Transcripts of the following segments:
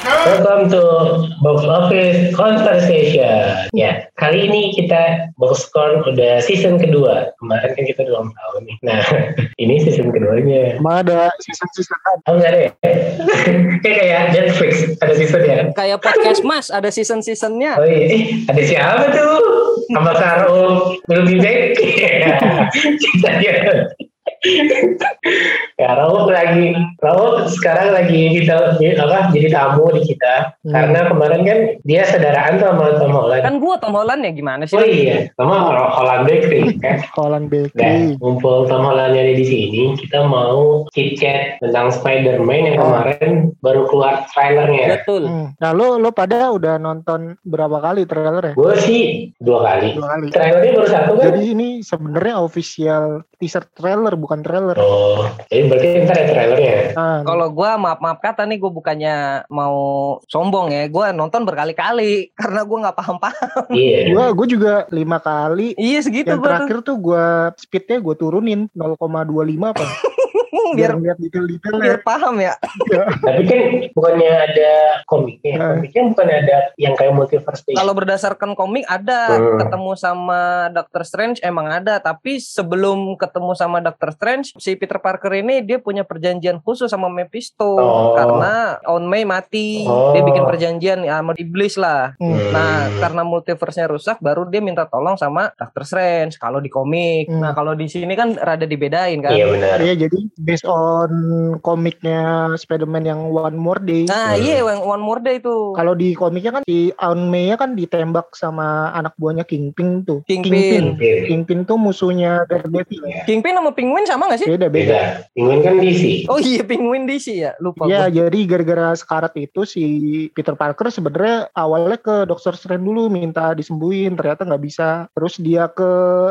Welcome to Box Office Conversation. Ya, kali ini kita Boxcon udah season kedua. Kemarin kan kita ulang tahun nih. Nah, ini season keduanya. Emang ada season-season kan? Oh enggak ada ya? kayak kayak Netflix ada season ya? Kayak podcast Mas ada season-seasonnya. Oh iya, eh, ada siapa tuh? Sama Karo lebih baik. Kita. Ya Raul lagi Raul sekarang lagi di- apa jadi tamu di kita Hmm. karena kemarin kan dia saudaraan sama Tom Holland Kan gua Tom Holland ya gimana sih? oh iya sama Holland Bakery kan Holland Nah, Bakery. ngumpul Tom Hollandnya di sini, kita mau chit chat tentang Spider-Man yang Oh. kemarin baru keluar trailernya. Betul. Hmm. Nah lo lo pada udah nonton berapa kali trailer ya? Gue sih dua kali. Dua kali. Trailernya baru satu kan? Jadi ini sebenarnya official teaser trailer bukan trailer. Oh, jadi berarti ntar ada trailernya. Nah, Kalau gua maaf maaf kata nih gue bukannya mau sombong ya, gua nonton berkali-kali karena gua nggak paham-paham. Iya. gua gua juga lima kali. Iya segitu Yang tuh. terakhir tuh gua speednya gua turunin 0,25 apa? biar Biar lihat detail-detailnya. biar paham ya. Tapi kan bukannya ada komiknya. Nah. Komiknya bukan ada yang kayak multiverse. Kalau berdasarkan komik ada Hmm. ketemu sama Doctor Strange emang ada, tapi sebelum ketemu sama Doctor Strange si Peter Parker ini dia punya perjanjian khusus sama Mephisto Oh. karena On May mati, Oh. dia bikin perjanjian ya, sama iblis lah. Hmm. Hmm. Nah, karena multiverse-nya rusak, baru dia minta tolong sama Doctor Strange. Kalau di komik, Hmm. nah kalau di sini kan rada dibedain kan. Iya benar. Iya jadi based on komiknya Spider-Man yang One More Day. Nah, Hmm. iya yang One More Day itu. Kalau di komiknya kan si Aunt May kan ditembak sama anak buahnya Kingpin tuh. Kingpin. Iya. Kingpin tuh musuhnya Daredevil. Kingpin sama Penguin sama gak sih? Beda beda. Beda. Penguin kan DC. Oh iya, Penguin DC ya, lupa Ya, gua. jadi gara-gara sekarat itu si Peter Parker sebenarnya awalnya ke Doctor Strange dulu minta disembuhin, ternyata nggak bisa. Terus dia ke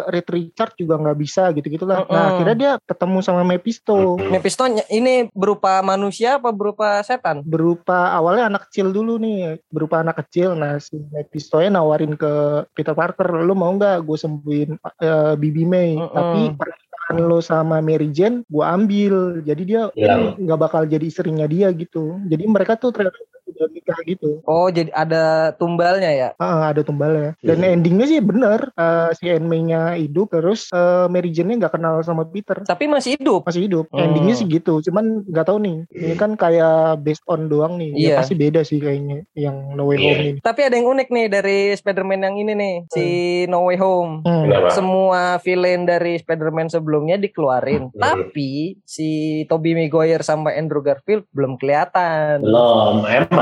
Reed Richard juga nggak bisa gitu-gitulah. Nah, Mm-mm. akhirnya dia ketemu sama Mephisto. Mephisto ini berupa manusia apa berupa setan? Berupa awalnya anak kecil dulu nih, berupa anak kecil. Nah, si Mephisto nawarin ke Peter Parker, lu mau nggak gue sembuhin eh, Bibi May? Mm-mm. Tapi pernikahan lo sama Mary Jane gue ambil. Jadi dia Iya. nggak bakal jadi istrinya dia gitu. Jadi mereka tuh ternyata udah nikah gitu. Oh, jadi ada tumbalnya ya? Ah, ada tumbalnya. Dan Hmm. endingnya sih bener. eh, si Aunt May-nya hidup, terus eh, Mary Jane-nya nggak kenal sama Peter. Tapi masih hidup. Masih hidup. Hmm. Endingnya sih gitu. Cuman nggak tahu nih. Ini kan kayak based on doang nih. Iya. Ya, pasti beda sih kayaknya yang No Way Iya. Home ini. Tapi ada yang unik nih dari Spider-Man yang ini nih, si No Way Home. Hmm. Kenapa? Semua villain dari Spider-Man sebelumnya dikeluarin, Hmm. tapi si Tobey Maguire sama Andrew Garfield belum kelihatan. Belum, emang.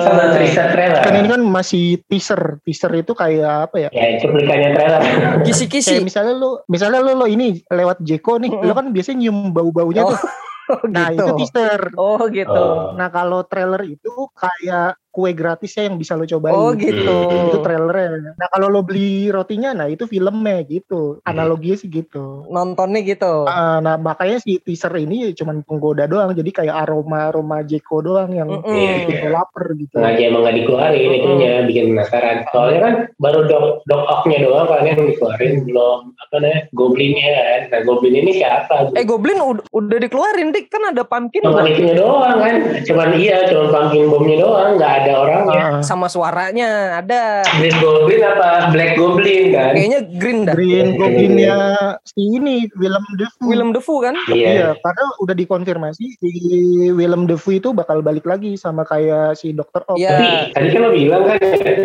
Sama teaser trailer. Kan ini kan masih teaser. Teaser itu kayak apa ya? Ya, cuplikannya trailer. Kisi-kisi. misalnya lu, misalnya lu, lo ini lewat Jeko nih, lu kan biasanya nyium bau-baunya Oh, tuh. Nah itu teaser. Oh gitu. Oh. Nah kalau trailer itu kayak kue gratisnya yang bisa lo cobain. Oh gitu. Itu trailernya. Nah kalau lo beli rotinya, nah itu filmnya gitu. Analoginya sih gitu. Nontonnya gitu. Ah, nah makanya si teaser ini cuman penggoda doang. Jadi kayak aroma-aroma Jeko doang yang Mm-mm. Iya. bikin lo lapar gitu. sengaja emang gak dikeluarin itunya bikin penasaran soalnya kan baru dok dok oknya doang kan yang dikeluarin belum apa namanya goblinnya kan nah goblin ini siapa Eh Goblin ud- udah dikeluarin dik kan ada pumpkin cuman itunya doang kan cuman iya cuman pumpkin bomnya doang nggak ada orangnya Ah, sama suaranya ada. Green Goblin apa Black Goblin kan Kayaknya green dah. Green Goblinnya si ini Willem Dafoe. Willem Dafoe kan? iya Iya, karena udah dikonfirmasi si Willem Dafoe itu bakal balik lagi sama kayak si. Ock. Iya. tapi tadi kan lo bilang kan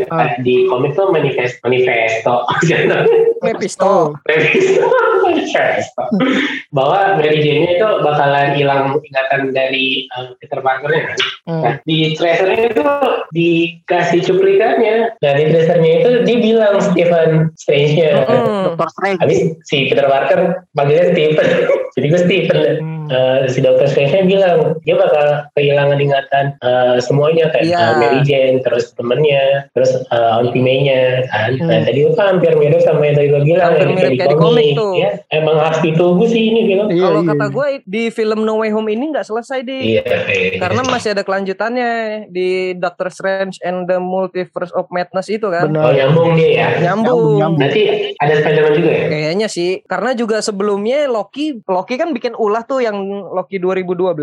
Ah. di komik tuh manifest manifesto Mephisto. Manifesto. Bahwa Mary Jane itu bakalan hilang ingatan dari uh, Peter Parker-nya kan Hmm. Nah, di trailernya itu dikasih cuplikannya. Nah, di trailernya itu dia bilang Stephen Strange-nya. Mm-mm. Dr. Strange. Habis si Peter Parker panggilnya Stephen. Jadi gue Stephen. Hmm. Eh, si Dr. Strange-nya bilang dia bakal kehilangan ingatan eh, semuanya kayak Iya. eh, Mary Jane, terus temennya, terus uh, Auntie May-nya kan. Nah, Hmm. tadi itu kan hampir mirip sama yang tadi gue bilang Hampir mirip kayak di komik tuh. Ya, emang harus ditunggu sih ini film. Iya, Kalau iya, kata iya. gue di film No Way Home ini nggak selesai deh. Iya, iya. Karena masih ada kelanjutannya di Doctor Strange and the Multiverse of Madness itu kan. Benar. Oh nyambung dia ya. Nyambung. Nyambung. Nanti ada Spider-Man juga ya? Kayaknya sih, karena juga sebelumnya Loki, Loki kan bikin ulah tuh yang Loki 2012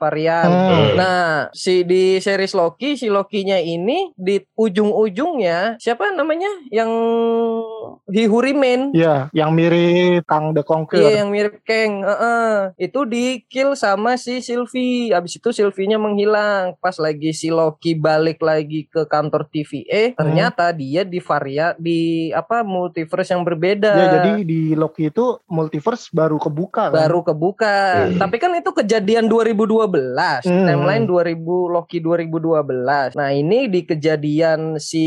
varian. Hmm. Nah, si di series Loki, si Loki-nya ini di ujung-ujungnya siapa namanya yang He Who Remain? Iya, yang mirip Kang The Conqueror. Iya yang mirip Kang, Heeh. itu di kill sama si Sylvie. Abis itu Sylvie-nya menghilang. Pas lagi si Loki balik lagi ke kantor TVA, ternyata dia di varia di apa multiverse yang berbeda. Ya, jadi di Loki itu multiverse baru kebuka kan? baru kebuka. Hmm. Tapi kan itu kejadian 2012, Hmm. timeline 2000 Loki 2012. Nah, ini di kejadian si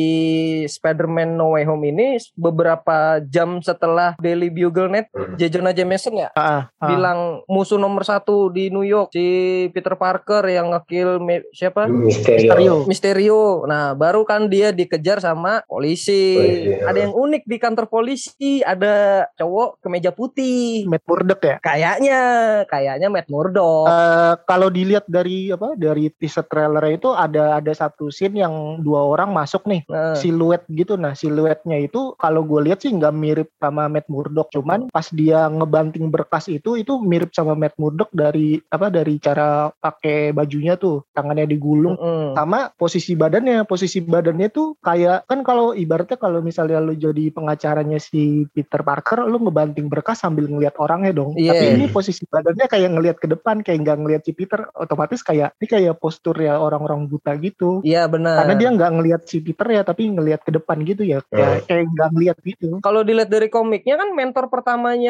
Spider-Man No Way Home ini beberapa jam setelah Daily Bugle Net, Hmm. J. Jonah Jameson ya Ah, ah. bilang musuh nomor satu di New York si Peter Parker yang ngekill me- siapa? Misterio. Misterio. Misterio. Nah, baru kan dia dikejar sama polisi. Polisi. Ada yang unik di kantor polisi, ada cowok kemeja putih. Matt Murdock ya. Kayaknya, kayaknya Matt Murdock. Eh, kalau dilihat dari apa dari teaser trailer itu ada ada satu scene yang dua orang masuk nih Nah, siluet gitu nah siluetnya itu kalau gue lihat sih nggak mirip sama Matt Murdock cuman pas dia ngebanting berkas itu itu mirip sama Matt Murdock dari apa dari cara pakai bajunya tuh tangannya digulung mm-mm. sama posisi badannya posisi badannya tuh kayak kan kalau ibaratnya kalau misalnya lu jadi pengacaranya si Peter Parker lu ngebanting berkas sambil ngelihat orangnya dong Iya. tapi ini posisi badannya kayak ngelihat ke depan kayak nggak ngelihat si Peter otomatis kayak ini kayak postur ya orang-orang buta gitu Iya benar. karena dia nggak ngelihat si Peter ya tapi ngelihat ke depan gitu ya kayak kayak nggak ngelihat gitu kalau dilihat dari komiknya kan mentor pertamanya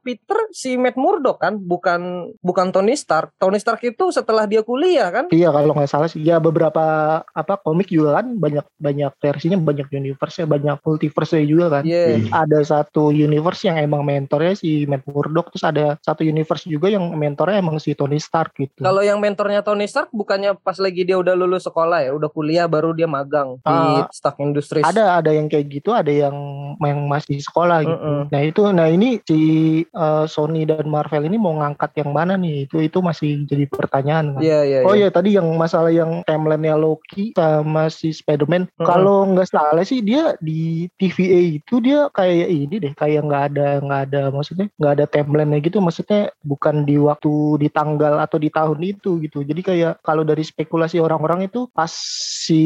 Peter si Matt Murdock kan, bukan bukan Tony Stark. Tony Stark itu setelah dia kuliah kan. Iya kalau nggak salah sih ya beberapa apa komik juga kan banyak banyak versinya banyak universe banyak multiverse juga kan. Iya. Ada satu universe yang emang mentornya si Matt Murdock terus ada satu universe juga yang mentornya emang si Tony Stark gitu. Kalau yang mentornya Tony Stark bukannya pas lagi dia udah lulus sekolah ya, udah kuliah baru dia magang di Ah, Stark Industries. ada ada yang kayak gitu ada yang yang masih sekolah gitu. Mm-mm. Nah itu nah ini si uh, Sony dan Marvel ini mau ngangkat yang mana nih itu itu masih jadi pertanyaan kan. Iya iya. Oh iya. ya tadi yang masalah yang timeline-nya Loki sama si Spider-Man. Mm-mm. Kalau nggak salah sih dia di TVA itu dia kayak ini deh, kayak nggak ada nggak ada maksudnya nggak ada timeline-nya gitu. Maksudnya bukan di waktu di tanggal atau di tahun itu gitu. Jadi kayak kalau dari spekulasi orang-orang itu pas si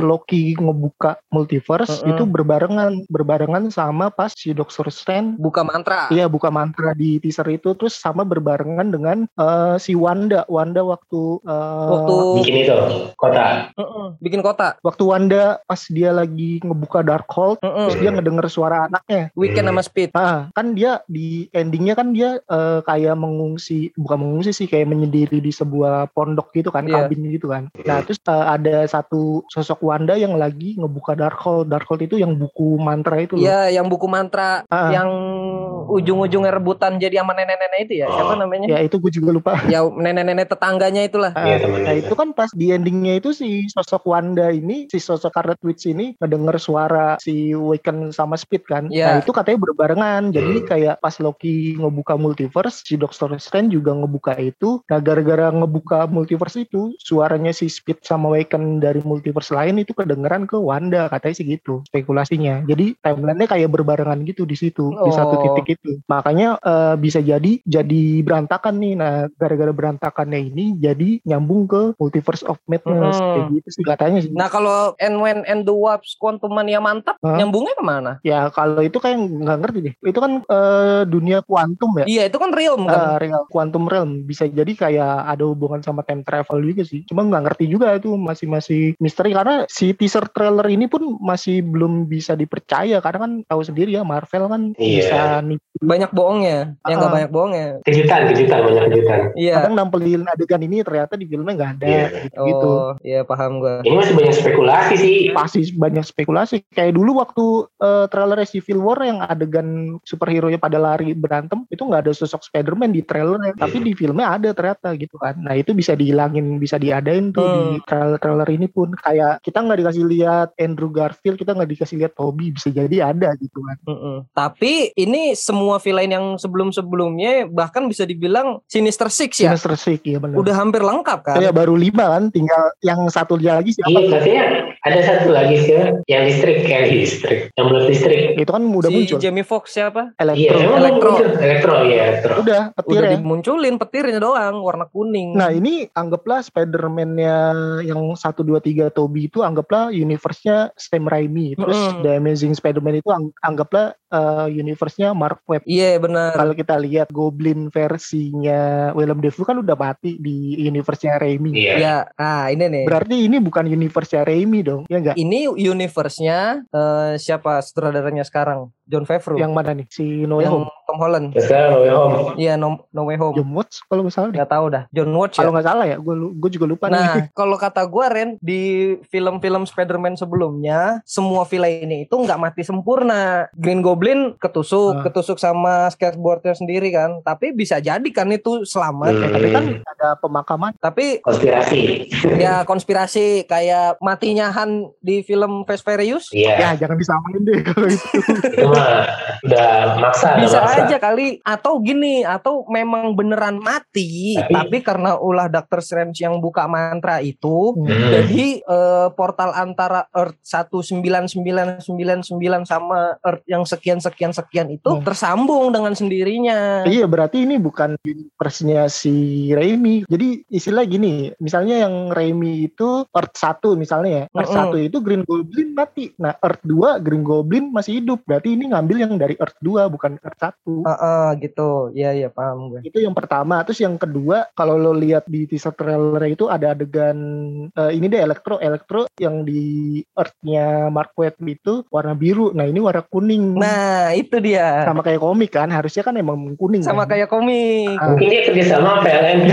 Loki ngebuka multiverse Mm-mm. itu berbarengan berbarengan sama pas si Doctor Strange Buka mantra. Iya buka mantra di teaser itu terus sama berbarengan dengan eh, si Wanda Wanda waktu eh, Waktu Bikin itu kota. Mm-mm. bikin kota. waktu Wanda pas dia lagi ngebuka Darkhold Mm-mm. terus dia ngedenger suara anaknya Weekend sama Speed. Nah, kan dia di endingnya kan dia eh, kayak mengungsi, bukan mengungsi sih, kayak menyendiri di sebuah pondok gitu kan, Iya. kabin gitu kan. Nah, terus eh, ada satu sosok Wanda yang lagi ngebuka Darkhold. Darkhold itu yang buku mantra itu loh. Iya, yang buku mantra Ah. yang ujung-ujungnya rebutan jadi sama nenek-nenek itu ya. Siapa namanya? Ya itu gue juga lupa. Ya nenek-nenek tetangganya itulah. Ah, Iya, teman Nah itu kan pas di endingnya itu si sosok Wanda ini, si sosok Scarlet Witch ini ngedenger suara si Wiccan sama Speed kan. Iya. Nah itu katanya berbarengan. Jadi Hmm. kayak pas Loki ngebuka multiverse, si Doctor Strange juga ngebuka itu. Nah gara-gara ngebuka multiverse itu, suaranya si Speed sama Wiccan dari multiverse lain itu kedengeran ke Wanda. Katanya sih gitu spekulasinya. Jadi timelinenya kayak berbarengan gitu di situ, di satu Oh. Titik itu. Makanya eh, bisa jadi jadi berantakan nih. Nah gara-gara berantakannya ini jadi nyambung ke multiverse of madness Hmm. kayak gitu sih katanya sih. Nah kalau and when and the Wasp Quantum Mania mantap, Hah? nyambungnya ke mana? Ya kalau itu kayak nggak ngerti deh. Itu kan eh, dunia kuantum ya. Iya itu kan realm kan. Eh, real quantum realm bisa jadi kayak ada hubungan sama time travel juga sih. Cuma nggak ngerti juga itu masih masih misteri karena si teaser trailer ini pun masih belum bisa dipercaya karena kan tahu sendiri ya Marvel kan Iya. bisa banyak bohongnya, yang nggak Ah. banyak bohongnya. Kejutan, kejutan, banyak kejutan. Iya. Kadang nampilin adegan ini ternyata di filmnya nggak ada Iya. gitu, gitu. Oh, iya paham gua. Ini masih banyak spekulasi sih. Pasti banyak spekulasi. Kayak dulu waktu eh, trailer Civil War yang adegan superhero nya pada lari berantem itu nggak ada sosok Spider-Man di trailernya, tapi di filmnya ada ternyata gitu kan. Nah itu bisa dihilangin, bisa diadain tuh Hmm. di trailer-trailer ini pun. Kayak kita nggak dikasih lihat Andrew Garfield, kita nggak dikasih lihat Toby, bisa jadi ada gitu kan. Mm-mm. Tapi ini ini semua villain yang sebelum-sebelumnya bahkan bisa dibilang Sinister Six ya. Sinister Six ya benar. Udah hampir lengkap kan? Kayak baru lima kan, tinggal yang satu lagi siapa? Iya, katanya ada satu lagi sih yang listrik kayak listrik, yang belum listrik. Itu kan udah si muncul. Jamie Foxx siapa? Iya, Elektro. emang Elektro. Elektro, iya elektro. Udah, petir Udah ya. dimunculin petirnya doang warna kuning. Nah ini anggaplah Spider-Man-nya yang 1, 2, 3 Toby itu anggaplah universe-nya Sam Raimi. Terus Mm-mm. The Amazing Spider-Man itu ang- anggaplah eh, universe-nya Mark Webb. Iya benar. Kalau kita lihat Goblin versinya Willem Dafoe kan udah mati di universe-nya Raimi. Iya. Ya, ah ini nih. Berarti ini bukan universe-nya Raimi dong, ya enggak? Ini universe-nya eh, siapa sutradaranya sekarang? John Favreau. Yang mana nih? Si No Way Home. Tom Holland. Sekarang No Way Home. Iya, no, no Way Home. John Watts kalau nggak salah. Nggak tahu dah. John Watts ya. Kalau nggak salah ya, gue gue juga lupa nih. Nah, kalau kata gue Ren di film-film Spider-Man sebelumnya semua villain ini itu nggak mati sempurna. Green Goblin ketusuk, Ah. ketusuk sama skateboardnya sendiri kan. Tapi bisa jadi kan itu selamat. Hmm. Tapi kan ada pemakaman. Tapi Konspirasi. ya konspirasi kayak matinya Han di film Fast Furious Iya. Ya jangan disamain deh kalau itu. Mah udah maksa. udah bisa maksa. aja kali atau gini atau memang beneran mati Tapi- tapi, karena ulah Dr. Strange yang buka mantra itu Hmm. jadi eh, portal antara Earth 19999 sama Earth yang sekian sekian sekian itu Hmm. tersambung dengan sendirinya Iya berarti ini bukan universe-nya si Raimi. Jadi istilah gini, misalnya yang Raimi itu Earth 1 misalnya ya. Earth Mm-mm. 1 itu Green Goblin mati. Nah Earth 2 Green Goblin masih hidup. Berarti ini ngambil yang dari Earth 2 bukan Earth 1. Heeh, gitu ya ya paham gue Itu yang pertama. Terus yang kedua, kalau lo lihat di teaser trailer itu ada adegan eh, ini deh elektro elektro yang di Earth-nya Mark Webb itu warna biru. Nah ini warna kuning. nah itu dia sama kayak komik kan, harusnya kan emang kuning. sama kan? kayak komik Ah. Mungkin dia kerjasama PLN.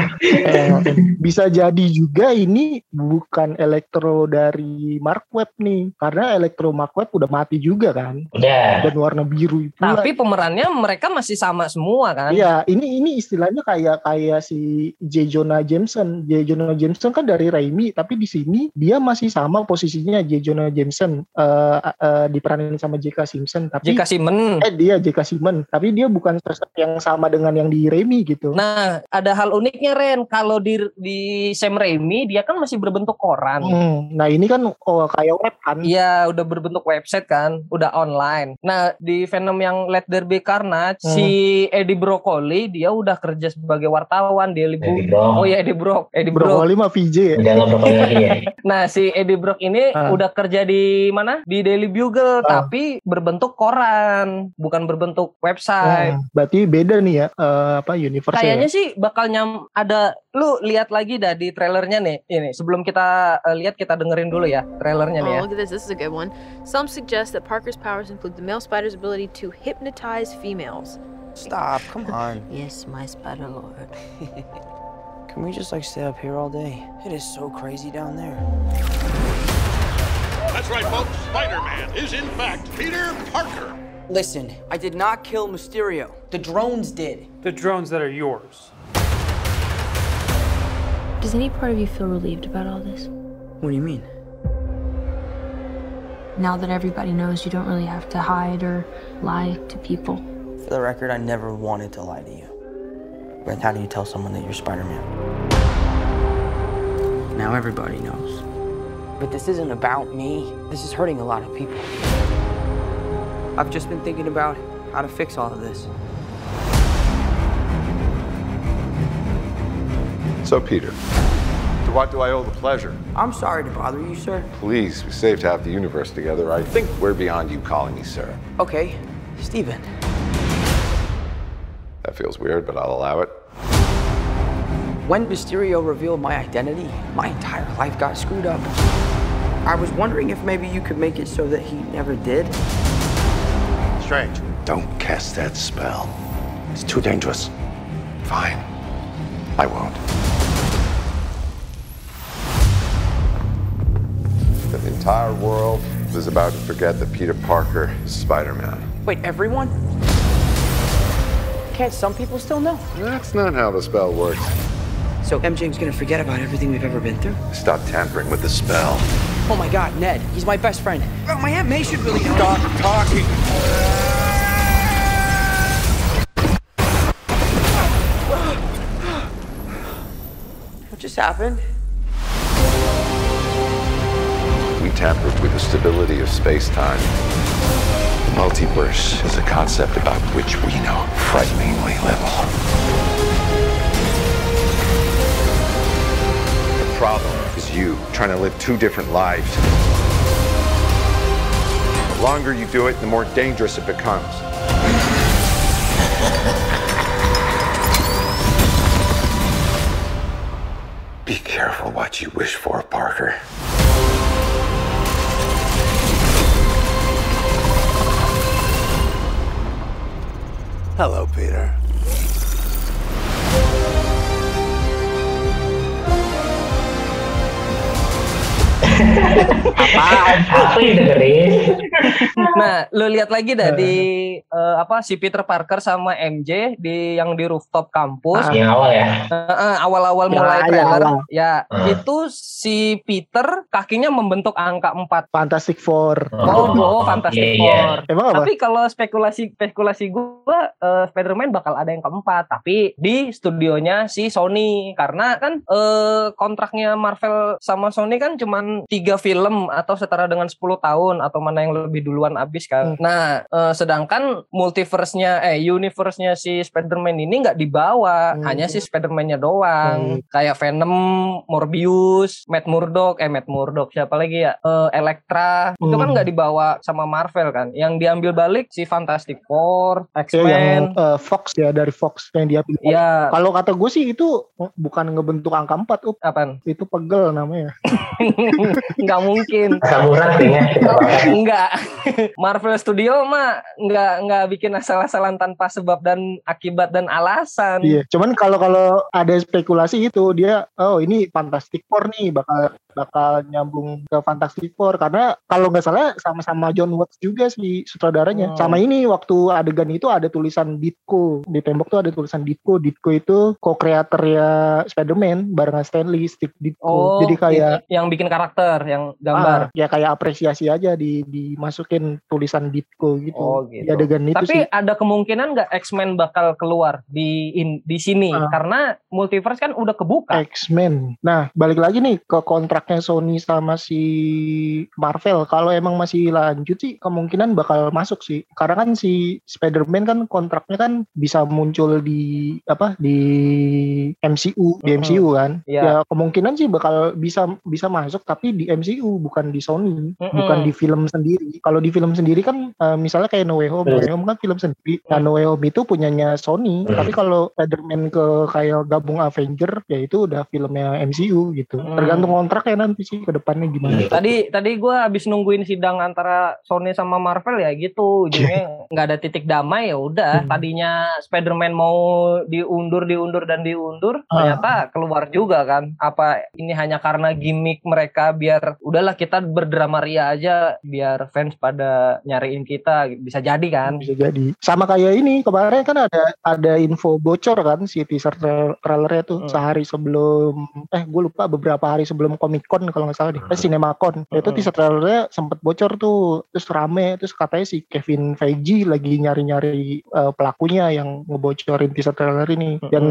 Eh, bisa jadi juga ini bukan elektro dari Mark Webb nih karena elektro Mark Webb udah mati juga kan Udah. dan warna biru itu tapi pemerannya mereka masih sama semua kan Iya, ini ini istilahnya kayak kayak si J Jonah Jameson. J Jonah Jameson kan dari Raimi, tapi di sini dia masih sama posisinya J Jonah Jameson eh eh, diperanin sama J.K. Simpson, tapi J.K. Simmons eh dia J.K. Simmons, tapi dia bukan sosok yang sama dengan yang di Raimi gitu. Nah, ada hal uniknya Ren. Kalau di di Sam Raimi dia kan masih berbentuk koran. Hmm, nah ini kan oh, kayak web kan. Iya, udah berbentuk website kan, udah online. Nah, di Venom yang Let There Be Carnage, Hmm. si Eddie Brocoli dia udah kerja sebagai wartawan di Eddie Jadi Brock. bro. Oh iya Eddie Brock, Eddie Brock. Brokoli mah VJ ya. Udah nggak berapa lagi ya. Nah, si Eddie Brock ini Ah. udah kerja di mana? Di Daily Bugle, Ah. tapi berbentuk koran, bukan berbentuk website. Hmm, berarti beda nih ya eh, apa universe Kayaknya sih bakal nyam ada lu lihat lagi dah di trailernya nih. Ini sebelum kita eh, lihat kita dengerin dulu ya trailernya nih Oh, ya. look at this. This is a good one. Some suggest that Parker's powers include the male spider's ability to hypnotize females. Stop, come on. Yes, my spider lord. Can we just like stay up here all day? It is so crazy down there. That's right, folks. Spider Man is, in fact, Peter Parker. Listen, I did not kill Mysterio. The drones did. The drones that are yours. Does any part of you feel relieved about all this? What do you mean? Now that everybody knows you don't really have to hide or lie to people. For the record, I never wanted to lie to you. But how do you tell someone that you're Spider Man? Now everybody knows. But this isn't about me. This is hurting a lot of people. I've just been thinking about how to fix all of this. So, Peter, to what do I owe the pleasure? I'm sorry to bother you, sir. Please, we saved half the universe together. I think we're beyond you calling me sir. Okay, Steven. That feels weird, but I'll allow it. When Mysterio revealed my identity, my entire life got screwed up. I was wondering if maybe you could make it so that he never did. Strange. Don't cast that spell. It's too dangerous. Fine. I won't. entire world is about to forget that Peter Parker is Spider-Man. Wait, everyone? Can't some people still know? That's not how the spell works. So MJ's gonna forget about everything we've ever been through? Stop tampering with the spell. Oh my god, Ned, he's my best friend. Oh, my Aunt May should really. Stop talking! what just happened? Tampered with the stability of space-time. The multiverse is a concept about which we know frighteningly little. The problem is you trying to live two different lives. The longer you do it, the more dangerous it becomes. Be careful what you wish for, Parker. Hello, Peter. Apaan? Apa yang dengerin? Nah, lu lihat lagi dah di eh, apa si Peter Parker sama MJ di yang di rooftop kampus. Yang awal ya. Heeh, awal-awal Ya, mulai ya, trailer awal. ya Hmm. itu si Peter kakinya membentuk angka 4 Fantastic Four. Oh, oh, Fantastic iya, iya. Four. Emang apa? Tapi kalau spekulasi spekulasi gua eh, Spider-Man bakal ada yang keempat, tapi di studionya si Sony karena kan eh, kontraknya Marvel sama Sony kan cuman tiga film atau setara dengan 10 tahun atau mana yang lebih duluan abis kan. Hmm. Nah, eh, sedangkan multiverse-nya eh universe-nya si Spider-Man ini nggak dibawa, Hmm. hanya si Spider-Man-nya doang. Kayak Venom, Morbius, Matt Murdock, eh Matt Murdock siapa lagi ya? Eh, Elektra. Itu kan Hmm. nggak dibawa sama Marvel kan. Yang diambil balik si Fantastic Four, Ya, yang X-Men. eh, Fox ya dari Fox yang dia pilih. Ya, Kalau kata gue sih itu bukan ngebentuk angka 4, up. apaan? itu pegel namanya. nggak mungkin. Samuran pakai. Enggak. Marvel Studio mah nggak nggak bikin asal-asalan tanpa sebab dan akibat dan alasan. Iya, cuman kalau kalau ada spekulasi itu dia oh ini Fantastic Four nih bakal bakal nyambung ke Fantastic Four karena kalau nggak salah sama-sama John Watts juga sih sutradaranya. Hmm. Sama ini waktu adegan itu ada tulisan Ditko di tembok tuh ada tulisan Ditko. Ditko itu co-creator ya Spider-Man barengan Stanley, Steve Ditko. Oh, Jadi kayak yang bikin karakter, yang gambar. ah, ya kayak apresiasi aja di dimasukin tulisan Ditko gitu. Oh, gitu. Di adegan itu Tapi sih. ada kemungkinan nggak X-Men bakal keluar di in- di sini Ah. karena multiverse kan udah kebuka. X-Men. Nah, balik lagi nih ke kontraknya Sony sama si Marvel. Kalau emang masih lanjut sih kemungkinan bakal masuk sih. Karena kan si Spider-Man kan kontraknya kan bisa muncul di apa di MCU, di Mhm. MCU kan. Iya. Ya kemungkinan sih bakal bisa bisa masuk tapi di MCU bukan di Sony, Mhm. bukan di film sendiri. Kalau di film sendiri kan eh, misalnya kayak No Way Home, No Way Home kan film sendiri. Nah, No Way Home itu punyanya Sony, Hmm. tapi kalau Spider-Man ke kayak gabung Avenger ya itu udah filmnya MCU gitu. Hmm. Tergantung kontrak ya nanti sih ke depannya gimana. Iya. Tadi tadi gue habis nungguin sidang antara Sony sama Marvel ya gitu, ujungnya nggak ada titik damai ya udah. Hmm. Tadinya Spider-Man mau diundur, diundur dan diundur, Ah. ternyata keluar juga kan. Apa ini hanya karena gimmick mereka biar udahlah kita berdrama ria aja biar fans pada nyariin kita bisa jadi kan. bisa jadi sama kayak ini kemarin kan ada ada info bocor kan si teaser tra- trailernya tuh Hmm. sehari sebelum eh gue lupa beberapa hari sebelum Comic Con kalau nggak salah deh. Eh, CinemaCon itu Hmm. teaser trailernya sempet bocor tuh. Terus rame. Terus katanya si Kevin Feige lagi nyari-nyari eh, pelakunya yang ngebocorin teaser trailer ini. Hmm. dan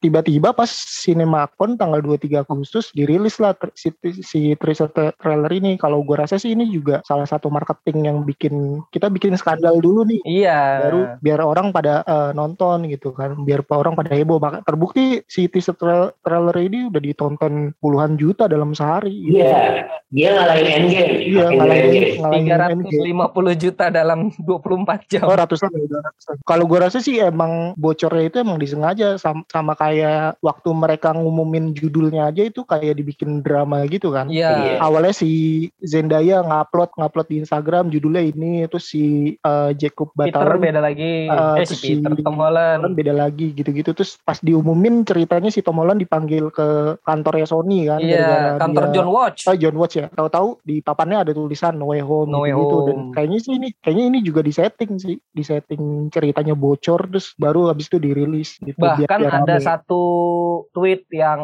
tiba-tiba pas CinemaCon tanggal 23 Agustus dirilis lah si, si teaser tra- trailer ini. Kalau gue rasa sih ini juga salah satu marketing yang bikin kita bikin skandal dulu nih. Iya. baru biar orang pada eh, nonton gitu kan. Biar orang pada heboh. Maka terbukti si teaser tra- trailer ini udah ditonton puluhan juta dalam sehari gitu. Iya, dia ngalahin Endgame. iya ngalahin Endgame. ngalahin Endgame. 350 juta dalam 24 jam. Oh ratusan ya udah ratusan. Kalau gue rasa sih emang bocornya itu emang disengaja sama, sama kayak waktu mereka ngumumin judulnya aja itu kayak dibikin drama gitu kan. Iya. Awalnya si Zendaya ngupload ngupload di Instagram judulnya ini terus si eh, Jacob Peter Batalon beda lagi. Uh, eh terus si Peter si- Tom Holland. beda lagi gitu-gitu terus pas diumumin ceritanya si Tom Holland dipanggil ke kantornya Sony kan Iya, gara-gara kantor Dr. John Watch. Oh, John Watch ya. Tahu-tahu di papannya ada tulisan No Way Home No Way gitu, dan Home. kayaknya sih ini kayaknya ini juga di setting sih, di setting ceritanya bocor terus baru habis itu dirilis gitu. Bahkan biar ada rame. satu tweet yang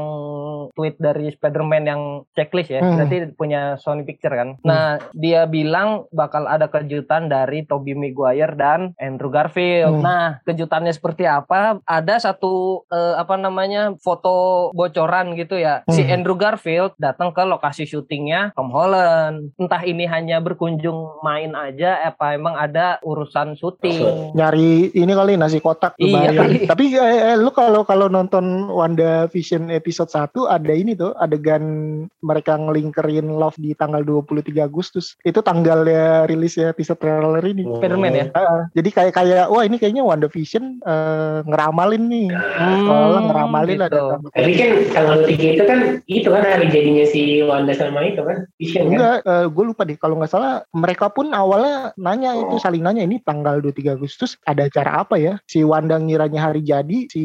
tweet dari Spider-Man yang checklist ya, Hmm. berarti punya Sony Picture kan. Nah, dia bilang bakal ada kejutan dari Tobey Maguire dan Andrew Garfield. Hmm. Nah, kejutannya seperti apa? Ada satu eh, apa namanya foto bocoran gitu ya. Si Hmm. Andrew Garfield datang ke lokasi syutingnya Tom Holland. Entah ini hanya berkunjung main aja, apa emang ada urusan syuting. nyari ini kali nasi kotak Iya. Tapi eh, eh, lu kalau kalau nonton Wanda Vision episode 1 ada ini tuh adegan mereka ngelingkerin Love di tanggal 23 Agustus. Itu tanggalnya rilis ya episode trailer ini. Spider-Man ya? Ah, jadi kayak kayak wah ini kayaknya Wanda Vision eh, ngeramalin nih. Seolah ngeramalin gitu. ada Tapi kan tanggal 3 itu kan itu kan hari jadinya si Wanda sama itu kan Vision kan. Enggak, gue lupa deh. Kalau nggak salah, mereka pun awalnya nanya itu saling nanya ini tanggal 23 Agustus ada acara apa ya? Si Wanda ngiranya hari jadi, si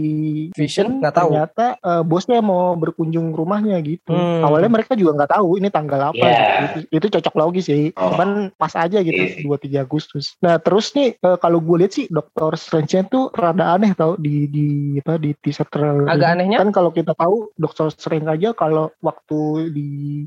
Vision nggak tahu. ternyata eh, bosnya mau berkunjung ke rumahnya gitu. Hmm. Awalnya mereka juga nggak tahu ini tanggal apa. Iya. Gitu. Itu cocok logis sih. Oh. Cuman pas aja gitu sih. 23 Agustus. Nah terus nih eh, kalau gue lihat sih Dokter Strange tuh rada aneh tau di di apa di teaser trailer. Agak anehnya? Kan kalau kita tahu Doctor Strange aja kalau waktu di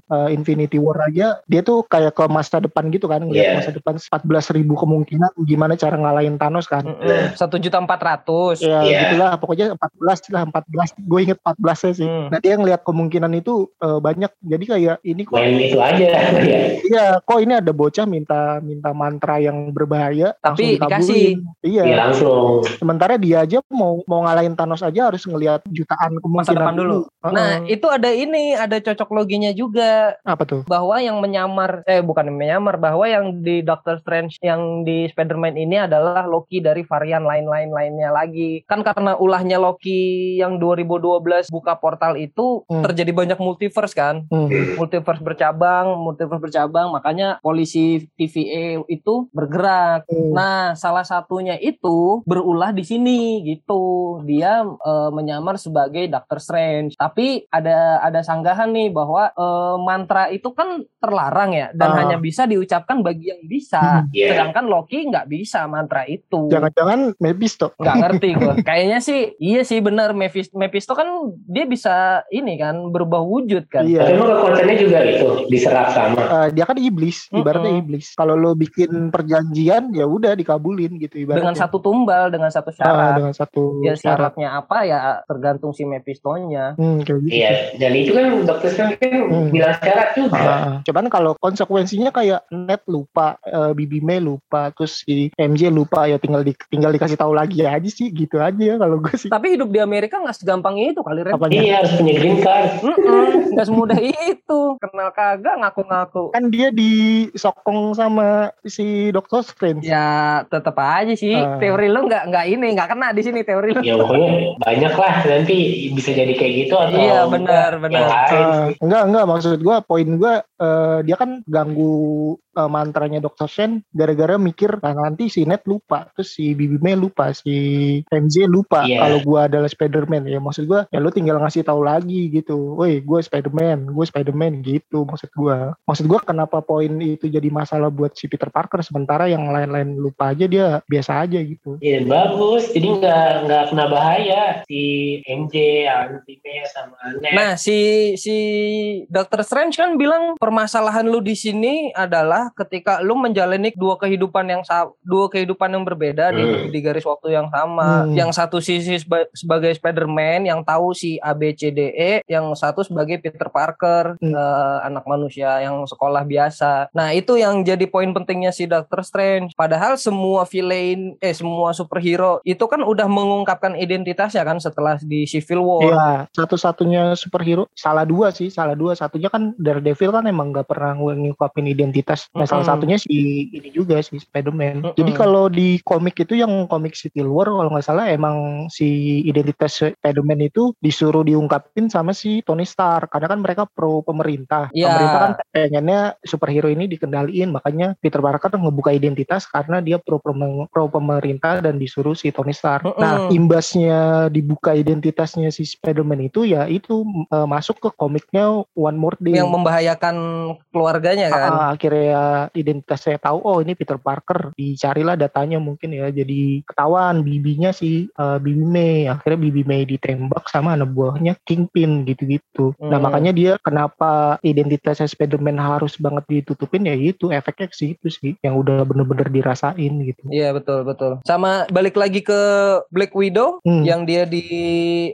uh, Infinity War aja dia tuh kayak ke masa depan gitu kan ngeliat Iya. masa depan 14.000 ribu kemungkinan gimana cara ngalahin Thanos kan. Mm-mm. Satu juta empat ratus. Ya Iya. gitulah pokoknya 14 lah 14 gue inget 14 nya sih. Hmm. Nah dia ngeliat kemungkinan itu uh, banyak jadi kayak ini kok Main itu aja ya. iya kok ini ada bocah minta minta mantra yang berbahaya Tapi langsung dikasih. Iya. Ya langsung. Sementara dia aja mau mau ngalahin Thanos aja harus ngelihat jutaan kemungkinan Masa depan dulu. Heeh. Nah, itu ada ini, ada cocok loginya juga apa tuh? bahwa yang menyamar eh bukan menyamar bahwa yang di Doctor Strange yang di Spider-Man ini adalah Loki dari varian lain-lain lainnya lagi. Kan karena ulahnya Loki yang 2012 buka portal itu Hmm. terjadi banyak multiverse kan. Hmm. Multiverse bercabang, multiverse bercabang, makanya polisi TVA itu bergerak. Hmm. Nah, salah satunya itu berulah di sini gitu. Dia eh, menyamar sebagai Doctor Strange. Tapi ada ada sanggahan nih bahwa eh, mantra itu kan terlarang ya dan Ah. hanya bisa diucapkan bagi yang bisa. Hmm. Iya. Sedangkan Loki nggak bisa mantra itu. Jangan-jangan Mephisto. Nggak ngerti gue. Kayaknya sih iya sih benar Mephisto, Mephisto kan dia bisa ini kan berubah wujud kan. Iya. Tapi kekuatannya juga itu diserap sama. Eh, dia kan iblis, ibaratnya Mm-mm. iblis. Kalau lo bikin perjanjian ya udah dikabulin gitu ibaratnya. Dengan satu tumbal, dengan satu Ah, syarat. dengan satu ya syarat. syaratnya apa ya tergantung si Mephisto-nya. Hmm, kayak gitu. Iya, dan itu kan dokter kan Hmm. bilang syarat juga. Ah, cuman kalau konsekuensinya kayak Ned lupa, eh, Bibi May lupa, terus si MJ lupa ya tinggal di, tinggal dikasih tahu lagi aja sih gitu aja kalau gue sih. Tapi hidup di Amerika nggak segampang itu kali Ren. Apanya? Iya harus punya green card. Nggak semudah itu. Kenal kagak ngaku-ngaku. Kan dia disokong sama si Doctor Strange. Ya tetap aja sih. Ah. Teori lu nggak nggak ini nggak kena di sini teori lu. Ya pokoknya banyak lah nanti bisa jadi kayak gitu atau Iya, benar, benar. yang lain. Ah, enggak enggak maksud gua poin gua eh, dia kan ganggu eh, mantranya Dr. Shen gara-gara mikir nah, nanti si Ned lupa terus si Bibi May lupa si MJ lupa Iya. kalau gua adalah Spider-Man ya maksud gua ya lu tinggal ngasih tahu lagi gitu woi gue Spider-Man gue Spider-Man gitu maksud gua maksud gua kenapa poin itu jadi masalah buat si Peter Parker sementara yang lain-lain lupa aja dia biasa aja gitu Iya bagus, jadi nggak nggak kena bahaya si MJ, Auntie May sama Ned. Nah si si Dr. Strange kan bilang permasalahan lu di sini adalah ketika lu menjalani dua kehidupan yang dua kehidupan yang berbeda di, Hmm. di garis waktu yang sama. Hmm. Yang satu sisi seba- sebagai Spider-Man yang tahu si A B C D E, yang satu sebagai Peter Parker, Hmm. eh, anak manusia yang sekolah biasa. Nah itu yang jadi poin pentingnya si Dr. Strange. Padahal semua villain, eh semua superhero itu kan udah mengungkapkan identitasnya kan setelah di Civil War. Iya, satu-satunya superhero salah dua sih, salah dua. Satunya kan Daredevil kan emang emang nggak pernah ngungkapin identitas. Nah, salah Mm-mm. satunya si ini juga si Spider-Man. Mm-mm. Jadi kalau di komik itu yang komik Civil War kalau nggak salah emang si identitas Spider-Man itu disuruh diungkapin sama si Tony Stark karena kan mereka pro pemerintah. Iya. Pemerintah kan pengennya superhero ini dikendaliin makanya Peter Parker ngebuka identitas karena dia pro pro pemerintah dan disuruh si Tony Stark. Mm-mm. Nah, imbasnya dibuka identitasnya si Spider-Man itu ya itu eh, masuk ke komiknya One More Day. yang membahayakan keluarganya kan. Ah, akhirnya identitas saya tahu oh ini Peter Parker dicarilah datanya mungkin ya jadi ketahuan bibinya si eh, Bibi May akhirnya Bibi May ditembak sama anak buahnya Kingpin gitu-gitu nah Hmm. makanya dia kenapa identitasnya Spider-Man harus banget ditutupin ya itu efeknya ke situ sih yang udah bener-bener dirasain gitu Iya betul betul. Sama balik lagi ke Black Widow Hmm. yang dia di